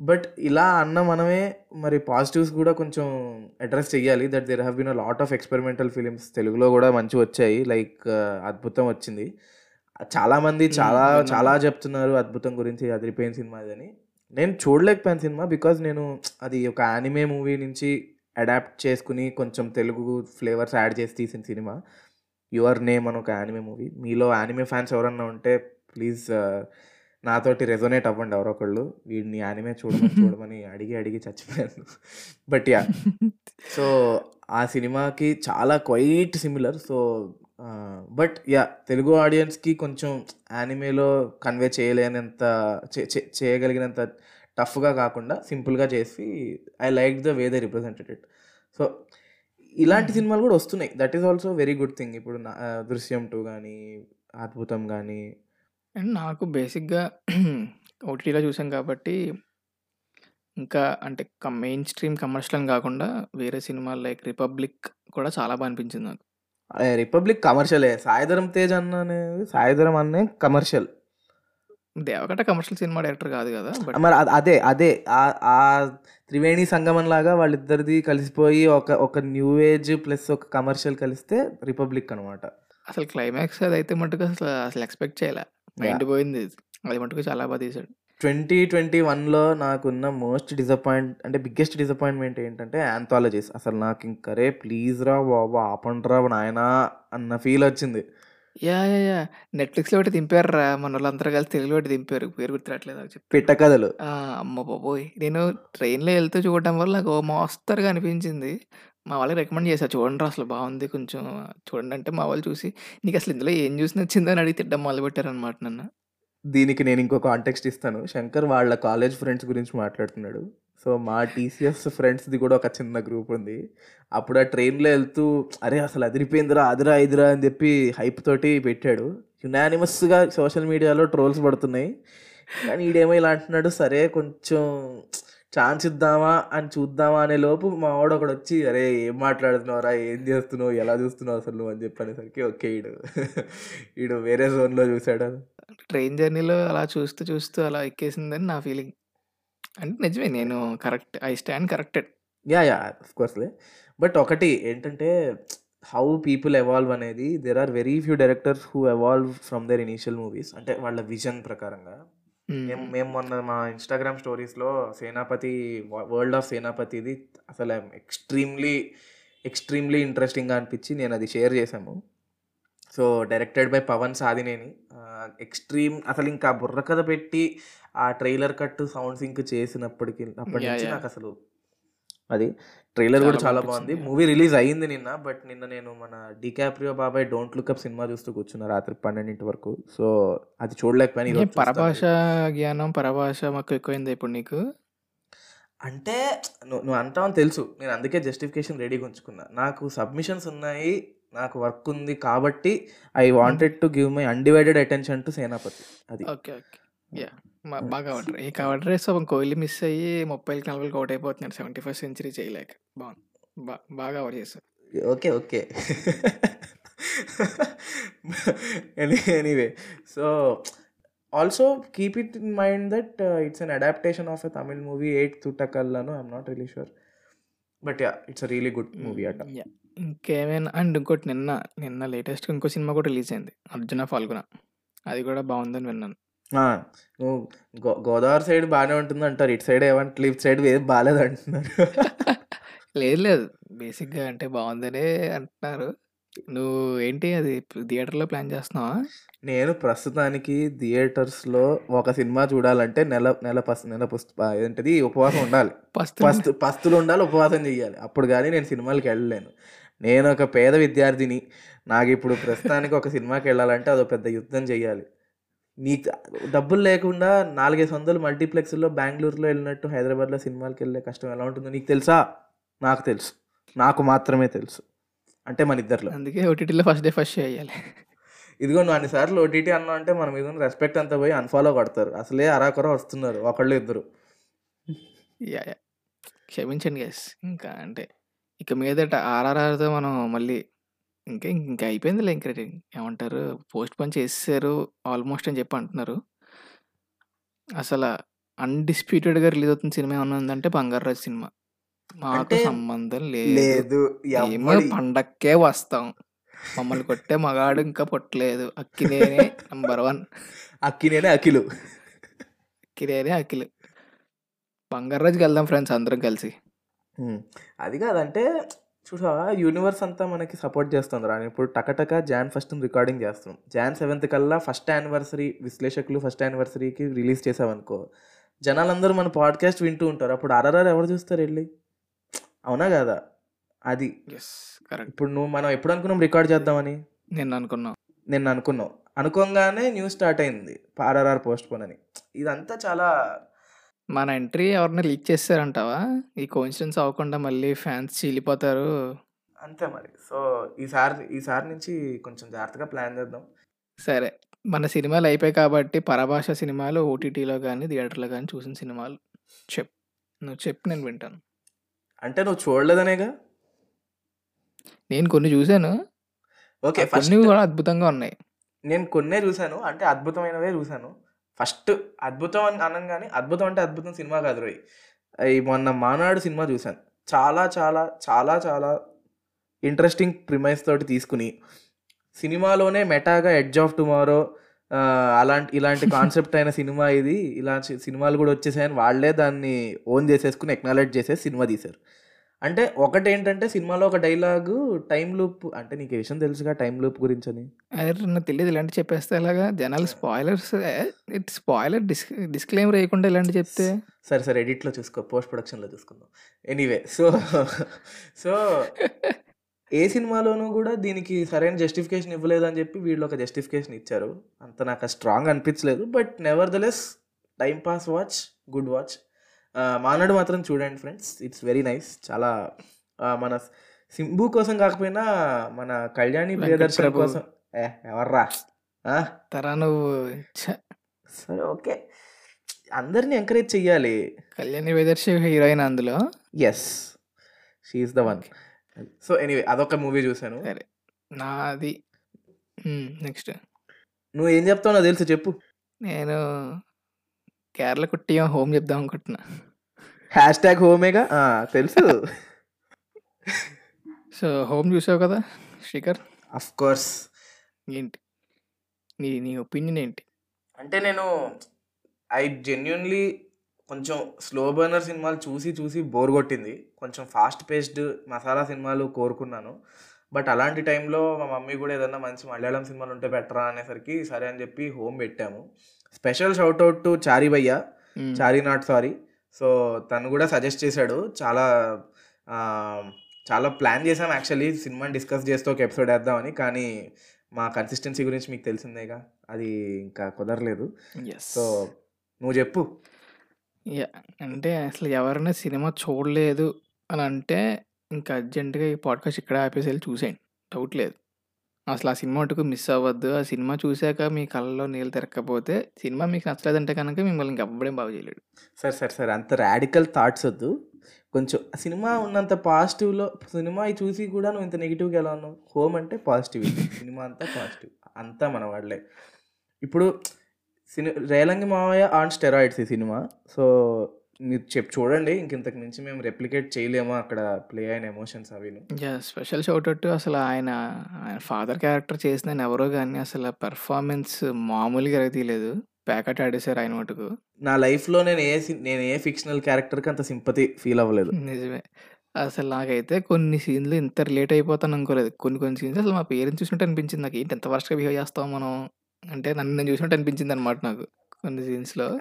బట్ ఇలా అన్న మనమే మరి పాజిటివ్స్ కూడా కొంచెం అడ్రెస్ చెయ్యాలి. That there have been a lot of experimental films తెలుగులో కూడా మంచివొచ్చాయి. లైక్ 'అద్భుతం' వచ్చింది. చాలామంది హ్మ్. చాలా. చాలా చెప్తున్నారు 'అద్భుతం' గురించి అదిరిపోయిన సినిమా ఇదని. నేను చూడలేకపోయాను సినిమా. బికాజ్ నేను అది ఒక యానిమే మూవీ నుంచి అడాప్ట్ చేసుకొని కొంచెం తెలుగు ఫ్లేవర్స్ యాడ్ చేసి తీసిన సినిమా. 'యువర్ నేమ్' అని ఒక యానిమే మూవీ. మీలో యానిమే ఫ్యాన్స్ ఎవరన్నా ఉంటే ప్లీజ్ నాతోటి రెసొనేట్ అవ్వండి ఎవరో ఒకళ్ళు. వీడిని యానిమే చూడమని చూడమని అడిగి అడిగి చచ్చిపోయాను. But yeah! సో, ఆ సినిమాకి చాలా quite similar. So, but yeah! Telugu ఆడియన్స్‌కి కొంచెం యానిమేలో కన్వే చేయలేనంత చేయగలిగినంత టఫ్‌గా కాకుండా సింపుల్‌గా చేసి I liked the way they represented. So, ఇలాంటి హ్మ్. సినిమాలు కూడా వస్తున్నాయి. That is also very good thing. ఇప్పుడు 'దృశ్యం 2' గానీ, 'అద్భుతం' గానీ అండ్ నాకు బేసిక్‌గా ఓటీటీలో చూసాం కాబట్టి ఇంకా అంటే కం మెయిన్ స్ట్రీమ్ కమర్షియల్ అని కాకుండా వేరే సినిమాలు లైక్ 'రిపబ్లిక్' కూడా చాలా బా అనిపించింది నాకు. 'రిపబ్లిక్' కమర్షియలే. 'సాయిధరం తేజ్' అన్న అనేది 'సాయిధరం' అన్నే commercial. 'Deva Katta' commercial cinema director కాదు కదా! బట్ మరి అద్ అదే అదే ఆహ్, ఆ త్రివేణి సంగమంలాగా వాళ్ళిద్దరిది కలిసిపోయి ఒక ఒక న్యూ ఏజ్ ప్లస్ ఒక కమర్షియల్ కలిస్తే 'రిపబ్లిక్' అనమాట. అసలు క్లైమాక్స్ అదైతే మటుకు అసలు అసలు ఎక్స్‌పెక్ట్ చేయలే. మైండ్! పోయింది. అది మటుకు చాలా బా తీశాడు. 2021లో నాకున్న మోస్ట్ డిసప్పాయింట్ అంటే బిగ్గెస్ట్ డిసప్పాయింట్‌మెంట్ ఏంటంటే 'యాంథాలజీస్' అసలు నాకింక అరే ప్లీజ్ రా బాబు ఆపండ్రా నాయనా అన్న ఫీల్ వచ్చింది. యాహ్! యాహ్! యాహ్! నెట్‌ఫ్లిక్స్‌లో ఒకటి దింపారురా మనోళ్ళందరూ కలిసి తెలుగులో ఒకటి దింపారు. పేరు గుర్తురాట్లేదు నాకు చెప్తే. పిట్ట కథలు. అమ్మ బాబోయ్! నేను ట్రైన్‌లో ఎళ్తూ చూడడం వల్ల నాకు మోస్తరుగా అనిపించింది. మా వాళ్ళకి రికమెండ్ చూడండి రా అసలు బాగుంది కొంచెం చూడండి అంటే మా వాళ్ళు చూసి నీకు అసలు ఇందులో ఏం చూసి నచ్చిందని అని అడిగి తిట్టడం మొదలుపెట్టారనమాట నన్ను. దీనికి నేను ఇంకో కాంటెక్స్ట్ ఇస్తాను. శంకర్ వాళ్ళ కాలేజ్ ఫ్రెండ్స్ గురించి మాట్లాడుతున్నాడు. సో, మా టీసీఎస్ ఫ్రెండ్స్‌ది కూడా ఒక చిన్న గ్రూప్ ఉంది. అప్పుడు ఆ ట్రైన్‌లో వెళ్తూ అరే అసలు అదిరిపోయిందిరా, అదిరా ఇదిరా అని చెప్పి హైప్ తోటి పెట్టాడు. యునానిమస్‌గా సోషల్ మీడియాలో ట్రోల్స్ పడుతున్నాయి. కానీ ఈడేమో ఇలా అంటున్నాడు. సరే కొంచెం ఛాన్స్ ఇద్దామా అని చూద్దామా అనే లోపు మా వాడు ఒకడొచ్చి అరే ఏం మాట్లాడుతున్నావురా? ఏం చేస్తున్నావు? ఎలా చూస్తున్నావు అసలు నువ్వు అని చెప్పి అనేసరికి ఓకే ఈడు ఈడు వేరే జోన్‌లో చూసాడు. ట్రైన్ జర్నీలో అలా చూస్తూ చూస్తూ అలా ఎక్కేసిందని నా ఫీలింగ్. అంటే నిజమే నేను correct. I stand corrected. Yeah! Yeah! ఆఫ్‌కోర్స్‌లే. But ఒకటి ఏంటంటే హౌ పీపుల్ ఎవాల్వ్ అనేది there are very few directors who evolve from their initial movies. అంటే వాళ్ళ విజన్ ప్రకారంగా. మేము. మేము మొన్న మా ఇన్‌స్టాగ్రామ్ స్టోరీస్‌లో 'సేనాపతి' 'వరల్డ్ ఆఫ్ సేనాపతి'ది అసలు ఎక్స్‌ట్రీమ్‌లీ, ఎక్స్‌ట్రీమ్‌లీ ఇంట్రెస్టింగ్‌గా అనిపించి నేను అది షేర్ చేశాము. So, directed by Pawan Sadhineni. Extreme అసలు ఇంకా బుర్ర కథ పెట్టి ఆ ట్రైలర్ కట్ సౌండ్ సింక్ చేసినప్పటికి అప్పటి! నుంచి యాహ్! నాకసలు అది ట్రైలర్ కూడా చాలా. బాగుంది. మూవీ రిలీజ్ అయింది నిన్న. బట్ నిన్న నేను మన 'డికాప్రియో' బాబాయ్ 'డోంట్ లుక్ అప్' సినిమా చూస్తూ కూర్చున్నా రాత్రి 12 వరకు. సో, అది చూడలేకపోయాను. పరభాష. జ్ఞానం, పరభాష మక్కువ ఎక్కువైందా ఇప్పుడు నీకు? అంటే నువ్వు నువ్వు అంటావని తెలుసు. నేను అందుకే జస్టిఫికేషన్ రెడీగా ఉంచుకున్నా. నాకు సబ్మిషన్స్ ఉన్నాయి. నాకు వర్క్ ఉంది కాబట్టి I. Wanted to give my undivided attention to 'Senapathi' అది. ఓకే. ఓకే. యాహ్! మ బా కవర్ ఈ డ్రైవ్స్ పాపం కోహ్లీ మిస్ అయ్యి 30కి 40కి ఔట్ అయిపోతున్నాడు. 75 సెంచరీ చేయలేక. బావుంది. బా బా కవర్ చేశారు. Okay. Okay. Any anyway so, also keep it in mind that it's an adaptation of a Tamil movie 'eight తుట్టకల్'ను I am not really sure. But yeah! It's a really good movie అట. ఇంకేమైనా and ఇంకోటి నిన్న, నిన్న లేటెస్ట్‌గా ఇంకో cinema కూడా release అయింది. 'అర్జున ఫాల్గుణ' అది కూడా బావుందని విన్నాను. గో గోదావరి సైడ్ బానే ఉంటుందంటారు. ఇటు సైడ్ ఏమంటలే ఇటు సైడ్ ఏం బాలేదంటున్నారు. లేదు లేదు. బేసిక్‌గా అంటే బావుందనే అంటున్నారు. నువ్వు ఏంటి అది థియేటర్‌లో ప్లాన్ చేస్తున్నావా? నేను ప్రస్తుతానికి థియేటర్స్‌లో ఒక సినిమా చూడాలంటే నెల నెల పస్ నెల పుస్ ఆహ్, ఏంటిది ఉపవాసం ఉండాలి. పస్తులు పస్తు పస్తులుండాలి, ఉపవాసం చేయాలి. అప్పుడు గాని నేను సినిమాలకెళ్ళలేను. నేనొక పేద విద్యార్థిని. నాకిప్పుడు ప్రస్తుతానికి ఒక సినిమాకెళ్ళాలంటే అదో పెద్ద యుద్ధం చేయాలి. నీకు డబ్బులు లేకుండా 4, 500 మల్టీప్లెక్స్‌లో బెంగుళూరులో ఎళ్ళినట్టు హైదరాబాద్‌లో సినిమాలకెళ్ళే కష్టం ఎలా ఉంటుందో నీకు తెలుసా? నాకు తెలుసు. నాకు మాత్రమే తెలుసు. అంటే మనిద్దరిలో. అందుకే ఓటీటీలో ఫస్ట్ డే ఫస్ట్ షో ఎయ్యాలి. ఇదిగో నువ్వు అన్ని సార్లు ఓటీటీ అన్నావు అంటే మన మీద రెస్పెక్ట్ అంతా పోయి అన్‌ఫాలో కొడతారు. అసలే అరాకొర వస్తున్నారు. ఒకళ్ళు ఇద్దరు. యాహ్! క్షమించండి గైస్. ఇంకా అంటే ఇక మీదట ఆర్ఆర్ఆర్‌తో మనం మళ్ళీ ఇంకా ఇంకా అయిపోయిందిలే ఇంక ఏమంటారు పోస్ట్‌పోన్ చేసేసారు ఆల్మోస్ట్ అని చెప్పి అంటున్నారు. అసల అన్‌డిస్ప్యూటెడ్‌గా రిలీజ్ అవుతున్న సినిమా ఏమన్నా ఉందంటే 'బంగారాజు' సినిమా. అంటే సంబంధం లేదు. లేదు. మేము ఎవ్వడి పండక్కే వస్తాం. మమ్మల్ని కొట్టే మగాడు ఇంకా పుట్టలేదు. అక్కినేనే నంబర్ 1. అక్కినేనే అఖిలు. అక్కినేనే అఖిలు. 'బంగారాజు'కి వెళ్దాం ఫ్రెండ్స్ అందరం కలిసి. హ్మ్. అది కాదంటే చూసావా యూనివర్స్ అంతా మనకి సపోర్ట్ చేస్తుందిరా. ఇప్పుడు టకటక జాన్ ఫస్ట్‌న రికార్డింగ్ చేస్తున్నాం. జాన్ 7థ్ కల్లా ఫస్ట్ యానివర్సరీ విశ్లేషకులు ఫస్ట్ యానివర్సరీకి రిలీజ్ చేసామనుకో, జనాలందరూ మన పాడ్‌కాస్ట్ వింటూ ఉంటారు. అప్పుడు ఆర్ఆర్ఆర్ ఎవరు చూస్తారు ఎళ్ళి? అవునా కాదా? అది. ఇప్పుడు నువ్వు మనం ఎప్పుడు అనుకున్నాం రికార్డ్ చేద్దామని? నిన్న అనుకున్నాం. నిన్న అనుకున్నాం. అనుకోంగానే న్యూస్ స్టార్ట్ అయింది. ఆర్ఆర్ఆర్ పోస్ట్‌పోన్ అని. ఇదంతా చాలా మన ఎంట్రీ ఎవరైనా లీక్ చేసేసారంటావా? ఈ కోయిన్సిడెన్స్ అవ్వకుండా మళ్ళీ ఫ్యాన్స్ చీలిపోతారు. అంతే మరి. సో ఈసారి ఈసారి నుంచి కొంచెం జాగ్రత్తగా ప్లాన్ చేద్దాం. సరే. మన సినిమాలు అయిపోయాయి కాబట్టి పరభాష సినిమాలు ఓటీటీలో గాని, థియేటర్‌లో గాని చూసిన సినిమాలు చెప్పు. నువ్వు చెప్పు నేను వింటాను. అంటే నువ్వు చూడలేదనేగా? నేను కొన్ని చూసాను. ఓకే. కొన్ని ఫస్ట్ కూడా అద్భుతంగా ఉన్నాయి. నేను కొన్నే చూసాను. అంటే అద్భుతమైనవే చూసాను. ఫస్ట్ అద్భుతం అని అనంగానే అద్భుతం అంటే అద్భుతం సినిమా కాదు రోయ్. ఈ మొన్న 'మానాడు' సినిమా చూసాను. చాలా చాలా చాలా చాలా ఇంట్రెస్టింగ్ ప్రిమైస్ తోటి తీసుకొని సినిమాలోనే మెటాగా 'ఎడ్జ్ ఆఫ్ టుమారో' అలాంటి ఇలాంటి కాన్సెప్ట్ అయిన సినిమా ఇది. ఇలాంటి సినిమాలు కూడా వచ్చేసాయని వాళ్ళే దాన్ని ఓన్ చేసేసుకొని ఎక్నాలెడ్జ్ చేసేసి సినిమా తీశారు. అంటే ఒకటేంటంటే సినిమాలో ఒక డైలాగు టైమ్ లూప్ అంటే నీకు విషయం తెలుసుగా టైమ్ లూప్ గురించని? అరె! నాకు తెలీదు ఇలాంటివి చెప్పేస్తే ఎలాగా? జనాలు spoilers it spoiler dis disclaimer వేయకుండా ఇలాంటివి చెప్తే? సరే సరే ఎడిట్‌లో చూసుకో. పోస్ట్ ప్రొడక్షన్‌లో చూసుకుందాం. ఎనీవే సో సో ఏ సినిమాలోనూ కూడా దీనికి సరైన జస్టిఫికేషన్ ఇవ్వలేదని చెప్పి వీళ్ళు ఒక జస్టిఫికేషన్ ఇచ్చారు. అంత నాకు స్ట్రాంగ్ అనిపించలేదు. But nevertheless time pass watch, good watch. 'Maanaadu' మాత్రం చూడండి ఫ్రెండ్స్. It's very nice. చాలా మన 'సింబు' కోసం కాకపోయినా మన 'కళ్యాణి ప్రియదర్శన్'. కోసం ఎవర్రా? తరా నువ్వు! సరే ఓకే. అందరిని ఎంకరేజ్ చెయ్యాలి. కళ్యాణి ప్రియదర్శి హీరోయిన్ అందులో? Yes. She is the one. So anyway అదొక మూవీ చూసాను. సరే. నాది. నెక్స్ట్. నువ్వు ఏం చెప్తావో నాకు తెలుసు చెప్పు. నేను 'కేరళ కుట్టియం హోమ్' చెప్దాం అనుకుంటున్నా. హ్యాష్ ట్యాగ్ హోమేగా? తెలుసు. సో 'హోమ్' చూసావు కదా శ్రీకర్? Of course. ఏంటి? నీ నీ ఒపీనియన్ ఏంటి? అంటే నేను ఐ జెన్యూన్‌లీ కొంచెం స్లో బర్నర్ సినిమాలు చూసి చూసి బోర్ కొట్టింది. కొంచెం ఫాస్ట్ పేస్డ్ మసాలా సినిమాలు కోరుకున్నాను. బట్ అలాంటి టైంలో మా మమ్మీ కూడా ఏదన్నా మంచి మలయాళం సినిమాలు ఉంటే పెట్టరా అనేసరికి సరే అని చెప్పి 'హోమ్' పెట్టాము. Special shout out to Chari భయ్య. Chari not sorry. సో తను కూడా సజెస్ట్ చేశాడు. చాలా చాలా ప్లాన్ చేసాం యాక్చువల్లీ సినిమాని డిస్కస్ చేస్తూ ఒక ఎపిసోడ్ ఏద్దామని. కానీ మా కన్సిస్టెన్సీ గురించి మీకు తెలిసిందేగా. అది ఇంకా కుదరలేదు. సో నువ్వు చెప్పు. అంటే అసలు ఎవరైనా సినిమా చూడలేదు అని అంటే ఇంకా అర్జెంట్‌గా ఈ పాడ్‌కాస్ట్ ఇక్కడే ఆపేసి ఎళ్ళి చూసేయండి. డౌట్ లేదు. అసలు ఆ సినిమా మటుకు మిస్ అవ్వద్దు. ఆ సినిమా చూసాక మీ కళ్ళలో నీళ్ళు తిరగకపోతే సినిమా మీకు నచ్చలేదంటే కనుక మిమ్మల్ని ఇంకెవ్వడం బాగు చేయలేడు. సార్ సార్ సార్ అంత రాడికల్ థాట్స్ వద్దు. కొంచెం సినిమా ఉన్నంత పాజిటివ్‌లో సినిమా చూసి కూడా నువ్వు ఇంత నెగిటివ్గా ఎలా ఉన్నావు? 'హోమ్' అంటే పాజిటివ్ సినిమా అంతా పాజిటివ్. అంతా మన వాళ్ళే. ఇప్పుడు సిని 'రేలంగి మావయ్య' ఆన్ స్టెరాయిడ్స్ ఈ సినిమా. సో మీరు చెప్పి చూడండి. ఇంక ఇంతకు మించి మేము రెప్లికేట్ చేయలేము అక్కడ ప్లే అయిన ఎమోషన్స్. యాహ్! స్పెషల్ షౌట్ అసలు ఆయన ఆయన ఫాదర్ క్యారెక్టర్ చేసిన ఎవరో గాని అసల పెర్ఫార్మన్స్ మామూలుగా తీయలేదు. ప్యాకెట్ ఆడేసారు ఆయన మటుకు. నా లైఫ్‌లో నేను ఏ నేను ఏ ఫిక్షనల్ క్యారెక్టర్‌కి అంత సింపతి ఫీల్ అవ్వలేదు. నిజమే. అసలు నాకైతే కొన్ని సీన్‌లు ఇంత రిలేట్ అయిపోతాను అనుకోలేదు. కొన్ని కొన్ని సీన్స్ అసలు మా పేరెంట్స్ చూసినట్టు అనిపించింది నాకు. ఏంటి ఇంత వరస్ట్‌గా బిహేవ్ చేస్తాం మనం. అంటే నన్ను నేను చూసినట్టు అనిపించిందనమాట నాకు. కొన్ని సీన్స్‌లో.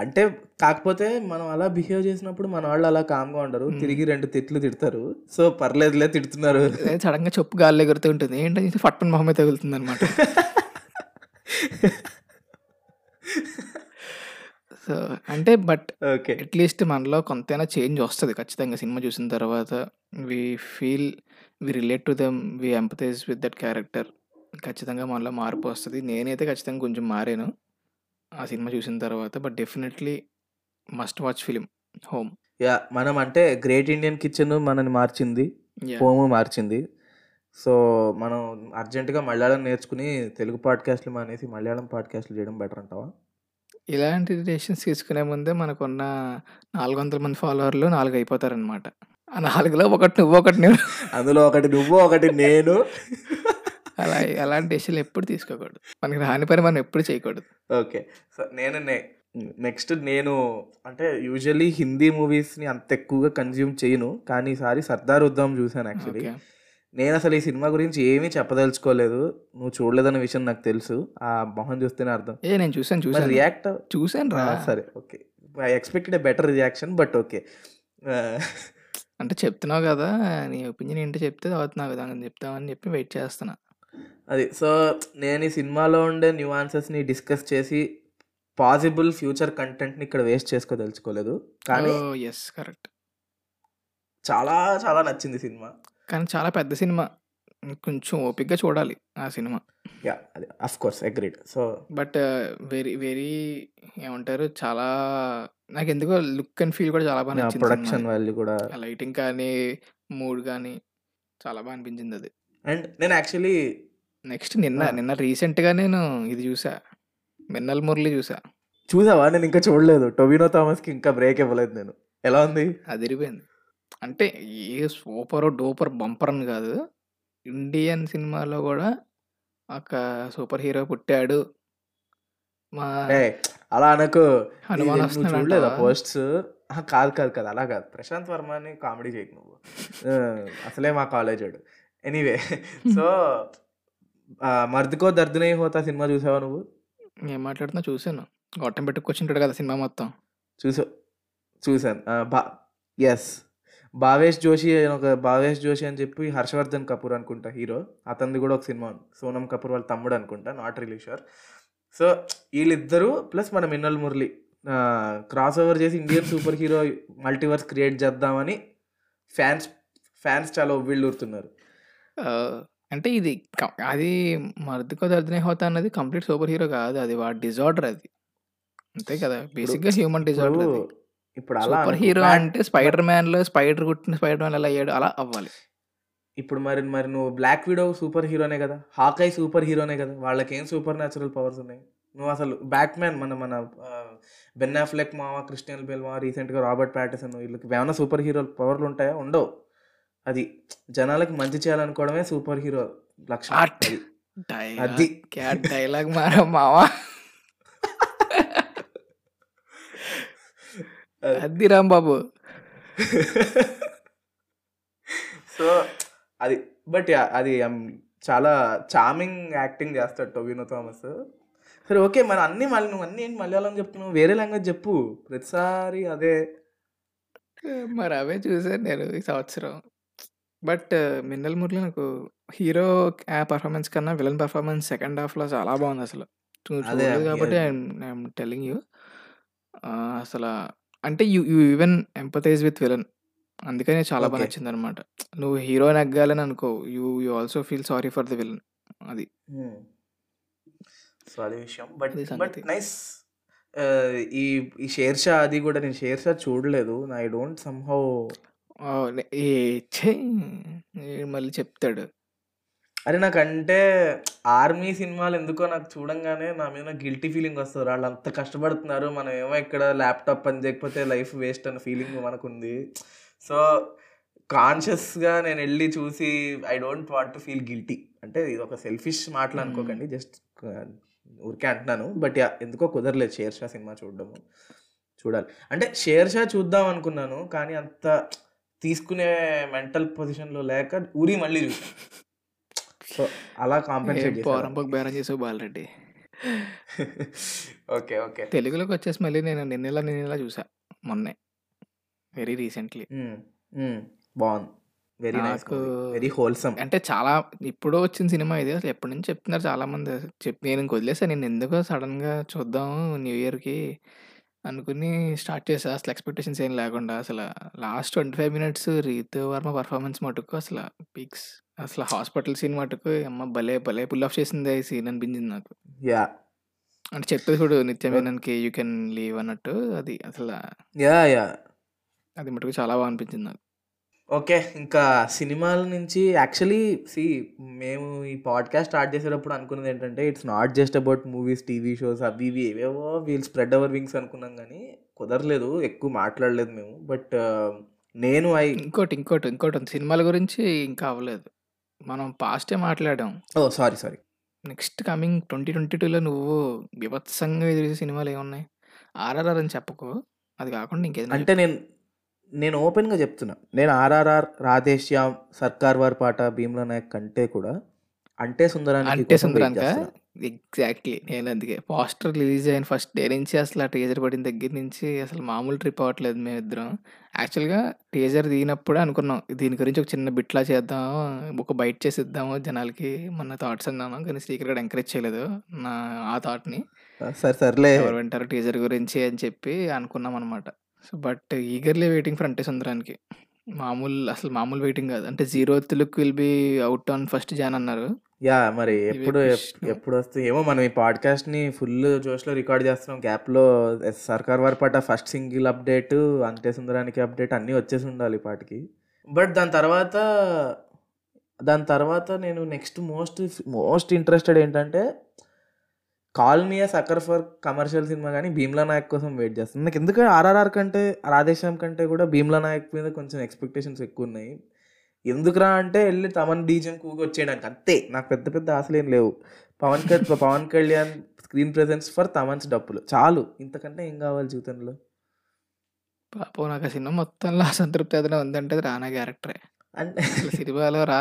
అంటే కాకపోతే మనం అలా బిహేవ్ చేసినప్పుడు మన వాళ్ళు అలా కామ్‌గా ఉండరు. తిరిగి 2 తిట్లు తిడతారు. సో, పర్లేదులే తిడుతున్నారు. సడెన్‌గా చెప్పు గాల్లో ఎగురుతూ ఉంటుంది. ఏంటని చూస్తే ఫట్టుమని మొహం మీద తగులుతుందనమాట. సో, అంటే బట్ ఓకే. అట్‌లీస్ట్ మనలో కొంతైనా చేంజ్ వస్తది ఖచ్చితంగా సినిమా చూసిన తర్వాత. We feel we relate to them. We empathize with that character. ఖచ్చితంగా మనలో మార్పు వస్తది. నేనైతే ఖచ్చితంగా కొంచెం మారాను. ఆ సినిమా చూసిన తర్వాత. But definitely must watch film 'Home'. Yeah! మనం అంటే 'గ్రేట్ ఇండియన్ కిచెన్' మనల్ని మార్చింది. 'హోమ్' మార్చింది. సో, మనం అర్జెంట్‌గా మలయాళం నేర్చుకుని తెలుగు పాడ్‌కాస్ట్‌లు మానేసి మలయాళం పాడ్‌కాస్ట్‌లు చేయడం బెటర్ అంటావా? ఇలాంటి డెసిషన్స్ తీసుకునే ముందే మనకున్న 400 మంది ఫాలోవర్లు 4 అయిపోతారనమాట. ఆ 4లో ఒకటి నువ్వు, ఒకటి నేను. అందులో ఒకటి నువ్వు, ఒకటి నేను. అలా అలాంటి డెసిషన్‌లు ఎప్పుడు తీసుకోకూడదు. మనకి రాని పని మనం ఎప్పుడు చేయకూడదు. ఓకే. సో, నేను నెక్స్ట్ నేను అంటే యూజువల్లీ హిందీ మూవీస్‌ని అంత ఎక్కువగా కన్జ్యూమ్ చేయను. కానీ ఈసారి 'సర్దార్ ఉద్ధమ్' చూసాను యాక్చువల్లీ. ఓకే. నేనసలు ఈ సినిమా గురించి ఏమీ చెప్పదలుచుకోలేదు. నువ్వు చూడలేదన్న విషయం నాకు తెలుసు. ఆ మొహం చూస్తేనే అర్థం. ఏ నేను చూసాను. చూసాను. రియాక్ట్ చూసానురా. ఆ! సరే. Okay. I expected a better reaction but okay. అంటే చెప్తున్నావు కదా! నీ ఒపీనియన్ ఏంటో చెప్తే తర్వాత నాకు దాన్ని చెప్తావని చెప్పి వెయిట్ చేస్తున్నా. అది. సో, నేను ఈ సినిమాలో ఉండే న్యూయాన్సెస్‌ని డిస్కస్ చేసి పాసిబుల్ ఫ్యూచర్ కంటెంట్‌ని ఇక్కడ వేస్ట్ చేసుకోదలుచుకోలేదు. కానీ ఓహ్! యెస్. కరెక్ట్. చాలా చాలా నచ్చింది సినిమా. కానీ చాలా పెద్ద సినిమా. కొంచెం ఓపికగా చూడాలి ఆ సినిమా. యాహ్! అది of course agreed. So but very very ఏమంటారు చాలా నాకెందుకో లుక్ అండ్ ఫీల్ కూడా చాలా బాగా! నచ్చింది ప్రొడక్షన్. వాల్యూ కూడా లైటింగ్ కానీ, మూడ్ గానీ చాలా బా అనిపించింది అది. అండ్ నేను యాక్చువల్లీ నెక్స్ట్ నిన్న ఆ! నిన్న రీసెంట్‌గా నేను ఇది చూసా. 'మిన్నల్ మురళి' చూసా. చూసావా? నేను ఇంకా చూడలేదు. 'టొవినో థామస్‌కి' ఇంకా బ్రేక్ ఇవ్వలేదు నేను. ఎలా ఉంది? అదిరిపోయింది. అంటే ఏ సూపరో, డూపర్, బంపర్ అని కాదు. ఇండియన్ సినిమాలో కూడా ఒక సూపర్ హీరో పుట్టాడు. మా! అలా అనకు. హనుమాన్ ఇది నువ్వు వస్తున్నాడు చూడలేదా అంటావా? పోస్ట్స్? కాదు కాదు కాదు. అలా కాదు. ప్రశాంత్ వర్మని కామెడీ చేయకు నువ్వు. అసలే మా కాలేజోడు. Anyway so 'Mard Ko Dard Nahi Hota' cinema చూసావా నువ్వు? ఏం మాట్లాడుతున్నావు చూసాను. గొట్టం పెట్టి కూర్చుంటాడు కదా సినిమా మొత్తం. చూసా చూసాను. బా యెస్. భావేష్ జోషి ఒక భావేష్ జోషి అని చెప్పి 'హర్షవర్ధన్ కపూర్' అనుకుంటా హీరో. అతనిది కూడా ఒక సినిమా. సోనమ్ కపూర్ వాళ్ళ తమ్ముడు అనుకుంటా. Not really sure. సో వీళ్ళిద్దరూ ప్లస్ మన 'మిన్నల్ మురళి' క్రాస్ ఓవర్ చేసి Indian super hero multiverse create చేద్దామని ఫ్యాన్స్ ఫ్యాన్స్ చాలా ఉవ్విళ్ళూరుతున్నారు. అంటే ఇది క అది 'మర్ద్‌కో దర్ద్ నహీ హోతా' అన్నది కంప్లీట్ సూపర్ హీరో కాదు. అది వాడి డిజార్డర్ అది. అంతే కదా! ఇప్పుడు బేసిక్‌గా హ్యూమన్ ఇప్పుడు డిజార్డర్ అది. ఇప్పుడు అలా సూపర్ అనుకో. హీరో అంటే బట్ 'స్పైడర్ మ్యాన్‌లో' స్పైడర్ కుట్టిన 'స్పైడర్ మ్యాన్' ఎలా అయ్యాడో అలా అవ్వాలి. ఇప్పుడు మరి మరి నువ్వు 'బ్లాక్ విడో' సూపర్ హీరోనే కదా! 'హాకై' సూపర్ హీరోనే కదా! వాళ్ళకేం సూపర్ న్యాచురల్ పవర్స్ ఉన్నాయి? నువ్వు అసలు 'బ్యాట్‌మ్యాన్' మన మన ఆహ్, 'బెన్ అఫ్లెక్' మామ, 'క్రిస్టియన్ బేల్' మామ, రీసెంట్‌గా 'రాబర్ట్ ప్యాటిసన్' వీళ్ళకి ఏమన్నా సూపర్ హీరో పవర్లు ఉంటాయా? ఉండవు. అది జనాలకి మంచి చేయాలనుకోవడమే సూపర్ హీరో లక్షణం. వాట్? అది. డైలాగ్ అది. క్యా డైలాగ్ మారావు మావా. అది. రాంబాబు. సో అది. బట్! అది చాలా చార్మింగ్ యాక్టింగ్ చేస్తాడు 'టొవినో థామస్.' సరే ఓకే. మరి అన్నీ మళ్ళీ నువ్వు అన్నీ ఏంటి మలయాళం చెప్తున్నావు? వేరే లాంగ్వేజ్ చెప్పు. ప్రతిసారి అదే. మరి అవే చూసాను నేను ఈ సంవత్సరం. బట్ 'మిన్నల్ మురళి' నాకు హీరో ఆ పెర్ఫార్మన్స్ కన్నా విలన్ పెర్ఫార్మన్స్ సెకండ్ హాఫ్‌లో చాలా బాగుంది అసలు. చూడలేదు కాబట్టి ఐయామ్ టెల్లింగ్ యూ. అసల అంటే you you even empathize with villain. అందుకనే చాలా బా ఓకే. నచ్చిందనమాట. నువ్వు హీరో నెగ్గాలని అనుకోవు. You you also feel sorry for the villain. అది. హ్మ్. సో అది విషయం. But but. నైస్. ఈ ఈ 'షేర్‌షా' అది కూడా నేను 'షేర్‌షా' చూడలేదు. ఐ డోంట్ సమ్‌హౌ ఏ ఛీ! ఈడు మళ్ళీ చెప్తాడు. అరే నాకంటే ఆర్మీ సినిమాలు ఎందుకో నాకు చూడంగానే నా మీద గిల్టీ ఫీలింగ్ వస్తది. ఆళ్ళంత కష్టపడుతున్నారు. మనం ఏమో ఇక్కడ ల్యాప్‌టాప్ పని చేయకపోతే లైఫ్ వేస్ట్ అన్న ఫీలింగ్ మనకుంది. సో కాన్షియస్‌గా నేనెళ్ళి చూసి I don't want to feel guilty. అంటే ఇదొక సెల్ఫిష్ మాటలు హ్మ్. అనుకోకండి. జస్ట్ ఊరికే అంటున్నాను. But yeah! ఎందుకో కుదరలేదు 'షేర్‌షా' సినిమా చూడడము. చూడాలి. అంటే 'షేర్‌షా' చూద్దాం అనుకున్నాను. కానీ అంత తీసుకునే మెంటల్ పొజిషన్‌లో లేక ఉరి మళ్ళీ చూసా. సో, అలా కాంపెన్సేట్. పోరంబోకు బేరం చేసావు బాలరెడ్డి. ఓకే. ఓకే. తెలుగులోకొచ్చేసి మళ్ళీ నేను 'నిన్నెలా నిన్నెలా' చూసా మొన్నే. Very recently. బావుంది. వెరీ నైస్ నాకు. Very wholesome. అంటే చాలా ఇప్పుడో వచ్చిన సినిమా ఇది. అసలు ఎప్పటి నుంచి చెప్తున్నారు చాలామంది. చెప్ నేను ఇంక వదిలేసా. నేను ఎందుకో సడెన్‌గా చూద్దాం న్యూ ఇయర్‌కి అనుకుని స్టార్ట్ చేశా. అసలు ఎక్స్‌పెక్టేషన్స్ ఏం లేకుండా అసల last 25 minutes Ritu Varma performance మటుకు అసల పీక్స్. అసల హాస్పిటల్ సీన్ మటుకు యమ్మ భలే భలే పుల్ ఆఫ్ చేసిందే ఈ సీన్ అనిపించింది నాకు. యాహ్! అంటే చెప్పేది చూడు 'నిత్యమేనన్‌కి యూ కెన్ లీవ్' అన్నట్టు అది అసల యాహ్! యాహ్! అది మటుకు చాలా బా అనిపించింది నాకు. ఓకే. ఇంకా సినిమాల నుంచి యాక్చువల్లీ సీ మేము ఈ పాడ్‌కాస్ట్ స్టార్ట్ చేసేటప్పుడు అనుకున్నది ఏంటంటే it's not just about movies, TV shows అవి ఇవి ఏవేవో వీల్ స్ప్రెడ్ అవర్ వింగ్స్ అనుకున్నాం గానీ కుదరలేదు. ఎక్కువ మాట్లాడలేదు మేము. బట్ నేను ఐ ఇంకోటి, ఇంకోటి, ఇంకోటుంది. సినిమాల గురించి ఇంకా అవ్వలేదు. మనం పాస్టే మాట్లాడాం. Oh! Sorry. Sorry. Next coming 2022లో నువ్వు బీభత్సంగా ఎదురుచూసే సినిమాలు ఏమున్నాయి? 'ఆర్ఆర్ఆర్' అని చెప్పకు. అది కాకుండా ఇంకేదైనా అంటే. నేను నేను ఓపెన్‌గా చెప్తున్నా. నేను 'ఆర్ఆర్ఆర్', 'రాధేశ్యామ్', 'సర్కార్ వార్ పాట', 'భీమ్లా నాయక్' కంటే కూడా 'అంటే సుందరానికి' అంటే సుందరానికా? చేస్తున్నా. ఎగ్జాక్ట్‌లీ. నేను అందుకే పోస్టర్ రిలీజ్ అయిన ఫస్ట్ డే నుంచి అసలు ఆ టీజర్ పడిన దగ్గర నుంచి అసలు మామూలు ట్రిప్ అవ్వట్లేదు మేమిద్దరం. యాక్చువల్‌గా టీజర్ దిగినప్పుడే అనుకున్నాం. దీని గురించి ఒక చిన్న బిట్‌లా చేద్దాం. ఒక బైట్ చేసి ఇద్దాము జనాలకి మన థాట్స్ అన్నాను. కానీ శ్రీకర్ గాడు ఎంకరేజ్ చేయలేదు నా ఆ థాట్‌ని. సరే సర్లే. ఎవరు వింటారు టీజర్ గురించి అని చెప్పి అనుకున్నామనమాట. So, but eagerly waiting for 'Ante Sundaraniki'. మామూలు అసలు మామూలు వెయిటింగ్ కాదు. అంటే 'zeroth look will be out on first Jan' అన్నారు. యాహ్! మరి ఎప్పుడు ఎప్ విష్ణు. ఎప్పుడొస్తాయి ఏమో మనం ఈ పాడ్‌కాస్ట్‌ని ఫుల్ జోష్‌లో రికార్డ్ చేస్తున్నాం. గ్యాప్‌లో 'సర్కార్ వార్ పాట' ఫస్ట్ సింగిల్ అప్డేటు, 'అంటే సుందరానికి' అప్డేట్ అన్నీ వచ్చేసి ఉండాలి ఈ పాటికి. బట్ దాని తర్వాత దాని తర్వాత నేను నెక్స్ట్ మోస్ట్ మోస్ట్ ఇంట్రెస్టెడ్ ఏంటంటే 'call me sucker for' commercial cinema కానీ 'భీమ్లా నాయక్' కోసం వెయిట్ చేస్తాను నాకు ఎందుకంటే 'ఆర్ఆర్ఆర్' కంటే 'రాధేశ్యామ్' కంటే కూడా 'భీమ్లా నాయక్' మీద కొంచెం ఎక్స్‌పెక్టేషన్స్ ఎక్కువ ఉన్నాయి ఎందుకురా అంటే వెళ్ళి తమన్ డీజెని కూగొచ్చేయడానికి అంతే. నాకు పెద్ద పెద్ద ఆశలు ఏం లేవు. Pavan Kalyan Pavan Kalyan screen presence for Thaman's డప్పులు. చాలు. ఇంతకంటే ఏం కావాలి జీవితంలో? పాపం నాకు ఆ సినిమా మొత్తంలో అసంతృప్తి ఏదైనా ఉందంటే రానా క్యారెక్టరే. అంటే సినిమాలో రా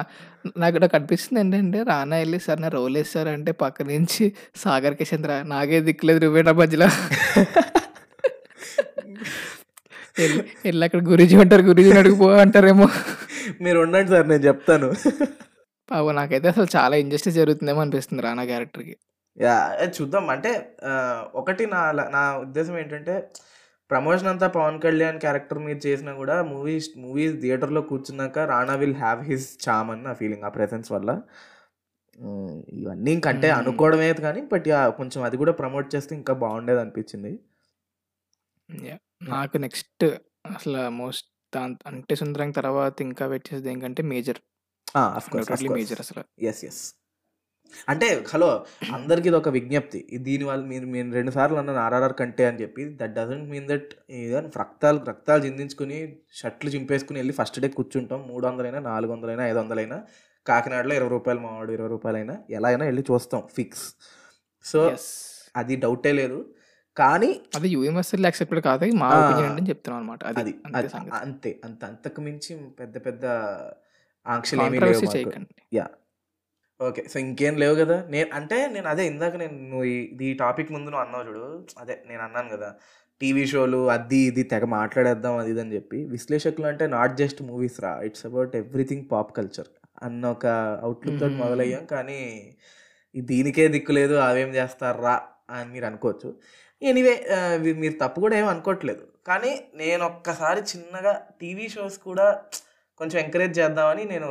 నాకు నాకు అనిపిస్తుంది ఏంటంటే రానా ఎళ్ళి సార్ నా రోల్ ఏసారు అంటే పక్క నుంచి 'సాగర్ కిషన్' రా నాకే దిక్కులేదు నువ్వేనా మధ్యలో. ఎళ్ళి ఎళ్ళి అక్కడ గురూజీ ఉంటారు. గురూజీని అడుగు అంటారేమో. మీరు ఉండండి సార్ నేను చెప్తాను. పాపం నాకైతే అసలు చాలా ఇంజస్టిస్ జరుగుతుందేమో అనిపిస్తుంది రానా క్యారెక్టర్‌కి. చూద్దాం. అంటే ఒకటి నా నా ఉద్దేశ్యం ఏంటంటే ప్రమోషన్ అంతా పవన్ కళ్యాణ్ క్యారెక్టర్ మీద చేసినా కూడా మూవీస్ మూవీ థియేటర్‌లో కూర్చున్నాక Rana will have his charm అని నా ఫీలింగ్ ఆ ప్రెజెన్స్ వల్ల. ఇవన్నీ ఇంకంటే. అనుకోవడమే కానీ బట్! కొంచెం అది కూడా ప్రమోట్ చేస్తే ఇంకా బాగుండేది అనిపించింది. నాకు నెక్స్ట్ అసల మోస్ట్ దాన్ 'అంటే సుందరానికి' తర్వాత ఇంకా వెయిట్ చేసేది ఏంటంటే 'మేజర్'. 'మేజర్' అసల. యెస్. యెస్. అంటే హలో! అందరికి ఇదొక విజ్ఞప్తి. దీనివల్ల మీరు నేను 2 సార్లు అన్నాను 'ఆర్ఆర్ఆర్' కంటే అని చెప్పి. దట్ డజంట్ మీన్ దట్ ఏదో రక్తాలు రక్తాలు చిందించుకొని షర్టులు చింపేసుకొని ఎళ్ళి ఫస్ట్ డే కూర్చుంటాం. 300 400 500 కాకినాడలో రూ. 20 మావాడు రూ. 20 ఎలా అయినా ఎళ్ళి చూస్తాం ఫిక్స్. సో. అది డౌటే లేదు. కానీ అది యూనివర్సల్లీ యాక్సెప్టెడ్ కాదు. మా అంటే చెప్తున్నాం అనమాట. అది. అంతే. అంతే. అంత అంతకు మించి పెద్ద పెద్ద లేవు కాంట్రవర్సీ మాకు. చేయకండి. యాహ్! ఓకే. సో, ఇంకేం లేవు కదా! నేను అంటే నేను అదే ఇందాక నేను నువ్వు ఈ ఈ టాపిక్ ముందు నువ్వు అన్నావు చూడు. అదే నేను అన్నాను కదా! టీవీ షోలు అది ఇది తెగ మాట్లాడేద్దాం అది ఇది అని చెప్పి. విశ్లేషకులు అంటే నాట్ జస్ట్ మూవీస్ రా. It's about everything pop culture అన్న ఒక అవుట్‌లుక్ తోటి. మొదలయ్యాం. కానీ దీనికే దిక్కు లేదు అవేం చేస్తార్రా అని మీరు అనుకోవచ్చు. ఎనీవే మీరు తప్పు కూడా ఏమి అనుకోవట్లేదు. కానీ నేను ఒక్కసారి చిన్నగా టీవీ షోస్ కూడా కొంచెం ఎంకరేజ్ చేద్దామని నేను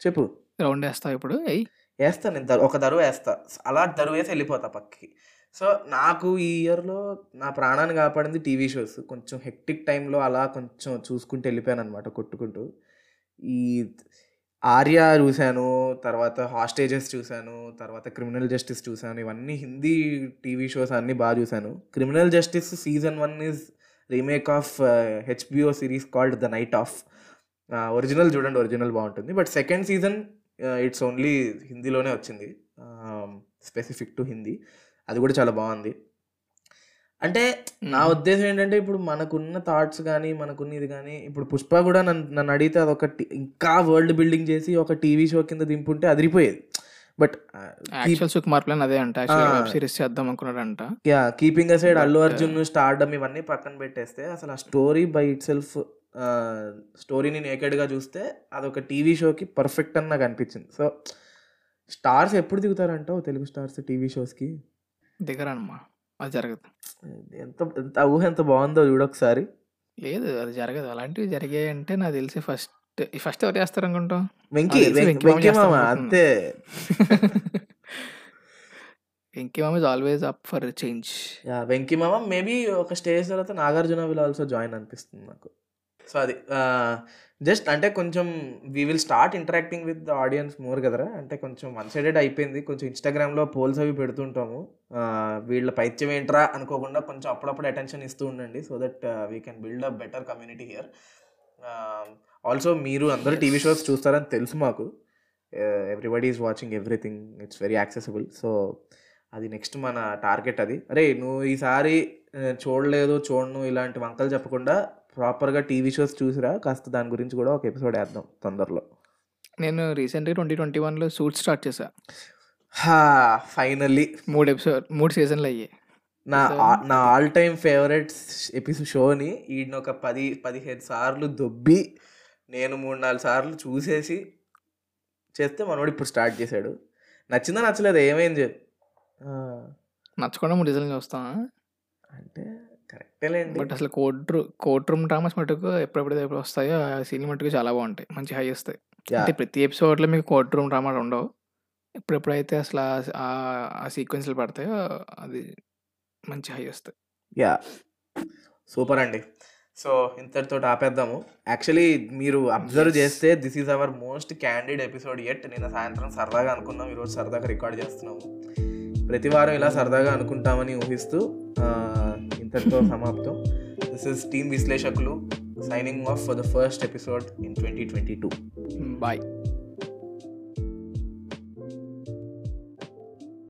చెప్పు. రౌండ్ వేస్తావు ఇప్పుడు? ఎయ్. ఏస్తా నేను ద ఒక దరువు వేస్తా అలా దరువు వేసి వెళ్ళిపోతా పక్కకి. సో, నాకు ఈ ఇయర్‌లో నా ప్రాణాన్ని కాపాడింది టీవీ షోస్. కొంచెం హెక్టిక్ టైంలో అలా కొంచెం చూసుకుంటూ వెళ్ళిపోయాను అనమాట కొట్టుకుంటూ. ఈ 'ఆర్య' చూశాను తర్వాత 'హాస్టేజెస్' చూశాను తర్వాత 'క్రిమినల్ జస్టిస్' చూశాను ఇవన్నీ హిందీ టీవీ షోస్ అన్నీ బాగా చూసాను. 'Criminal Justice' season one is remake of HBO series called 'The Night Of' original చూడండి ఒరిజినల్ బాగుంటుంది but second season it's only హిందీలోనే వచ్చింది. Specific to Hindi. అది కూడా చాలా బావుంది. అంటే నా ఉద్దేశం ఏంటంటే ఇప్పుడు మనకున్న థాట్స్ కానీ మనకున్న ఇది కానీ ఇప్పుడు పుష్ప కూడా నన్ను నన్ను అడిగితే అదొక ఇంకా వరల్డ్ బిల్డింగ్ చేసి ఒక టీవీ షో కింద దింపుంటే అదిరిపోయేది బట్ యాక్చువల్ సుకుమార్ ప్లాన్ అదే అంట. వెబ్ సిరీస్ చేద్దాం అనుకున్నాడంట yeah keeping aside Allu Arjun stardom ఇవన్నీ పక్కన పెట్టేస్తే అసలు ఆ స్టోరీ బై ఇట్ సెల్ఫ్ స్టోరీని నేకెడ్గా చూస్తే అదొక టీవీ షోకి పర్ఫెక్ట్ అని నాకు అనిపించింది సో స్టార్స్ ఎప్పుడు దిగుతారంటావు తెలుగు స్టార్స్ టీవీ షోస్కి దిగరనమ్మా అది జరగదు. ఎంత ఎంత ఊహ ఎంత బాగుందో చూడొకసారి లేదు అది జరగదు. అలాంటివి జరిగాయి అంటే నాకు తెలిసి ఫస్ట్ ఫస్ట్ ఎవరు చేస్తారు అనుకుంటాం వెంకీ వెంకీ మామ అంతే. Venky Mama is always up for change yeah Venky Mama maybe ఒక స్టేజ్ తర్వాత నాగార్జున విల్ ఆల్సో జాయిన్ అనిపిస్తుంది నాకు. సో అది జస్ట్ అంటే కొంచెం we will start interacting with the audience more కదరా? అంటే కొంచెం వన్ సైడెడ్ అయిపోయింది. కొంచెం ఇన్స్టాగ్రామ్లో పోల్స్ అవి పెడుతుంటాము. వీళ్ళ పైత్యం ఏంట్రా అనుకోకుండా కొంచెం అప్పుడప్పుడు అటెన్షన్ ఇస్తూ ఉండండి so that we can build a better community here also మీరు అందరూ టీవీ షోస్ చూస్తారని తెలుసు మాకు. Everybody is watching everything it's very accessible so అది నెక్స్ట్ మన టార్గెట్ అది. అరే నువ్వు ఈసారి చూడలేదు చూడను ఇలాంటి వంకలు చెప్పకుండా ప్రాపర్గా టీవీ షోస్ చూసిరా? కాస్త దాని గురించి కూడా ఒక ఎపిసోడ్ వేద్దాం తొందరలో. నేను రీసెంట్గా ట్వంటీ ట్వంటీ వన్లో సూట్ స్టార్ట్ చేశా. ఫైనల్లీ. మూడు ఎపిసోడ్ మూడు సీజన్లు అయ్యాయి. నా నా ఆల్ టైమ్ ఫేవరెట్ ఎపిసోడ్ షోని ఈయన ఒక పది పదిహేను సార్లు దొబ్బి నేను మూడు నాలుగు సార్లు చూసేసి చేస్తే మనోడు ఇప్పుడు స్టార్ట్ చేశాడు. నచ్చిందా నచ్చలేదు ఏమైంది చెప్పు. నచ్చకుండా మూడు సీజన్లు చూస్తాం అంటే కరెక్టేలేండి. బట్ అసలు court room court room dramas మటుకు ఎప్పుడెప్పుడు ఎప్పుడు వస్తాయో ఆ సీన్ మటుకు చాలా బాగుంటాయి. మంచి హై వస్తాయి. అంటే ప్రతి ఎపిసోడ్లో మీకు కోర్ట్ రూమ్ డ్రామా ఉండవు. ఎప్పుడెప్పుడైతే అసలు ఆ- సీక్వెన్స్లు పడతాయో అది మంచి హై వస్తాయి. యా. సూపర్ అండి సో ఇంతటితో ఆపేద్దాము. యాక్చువల్లీ మీరు అబ్జర్వ్. చేస్తే this is our most candid episode at నిన్న సాయంత్రం సరదాగా అనుకున్నాం. ఈరోజు సరదాగా రికార్డ్ చేస్తున్నాము. ప్రతి వారం ఇలా సరదాగా అనుకుంటామని ఊహిస్తూ ఆ, ఇంతటితో సమాప్తం this is team Vishleshakulu signing off for the first episode in twenty twenty two bye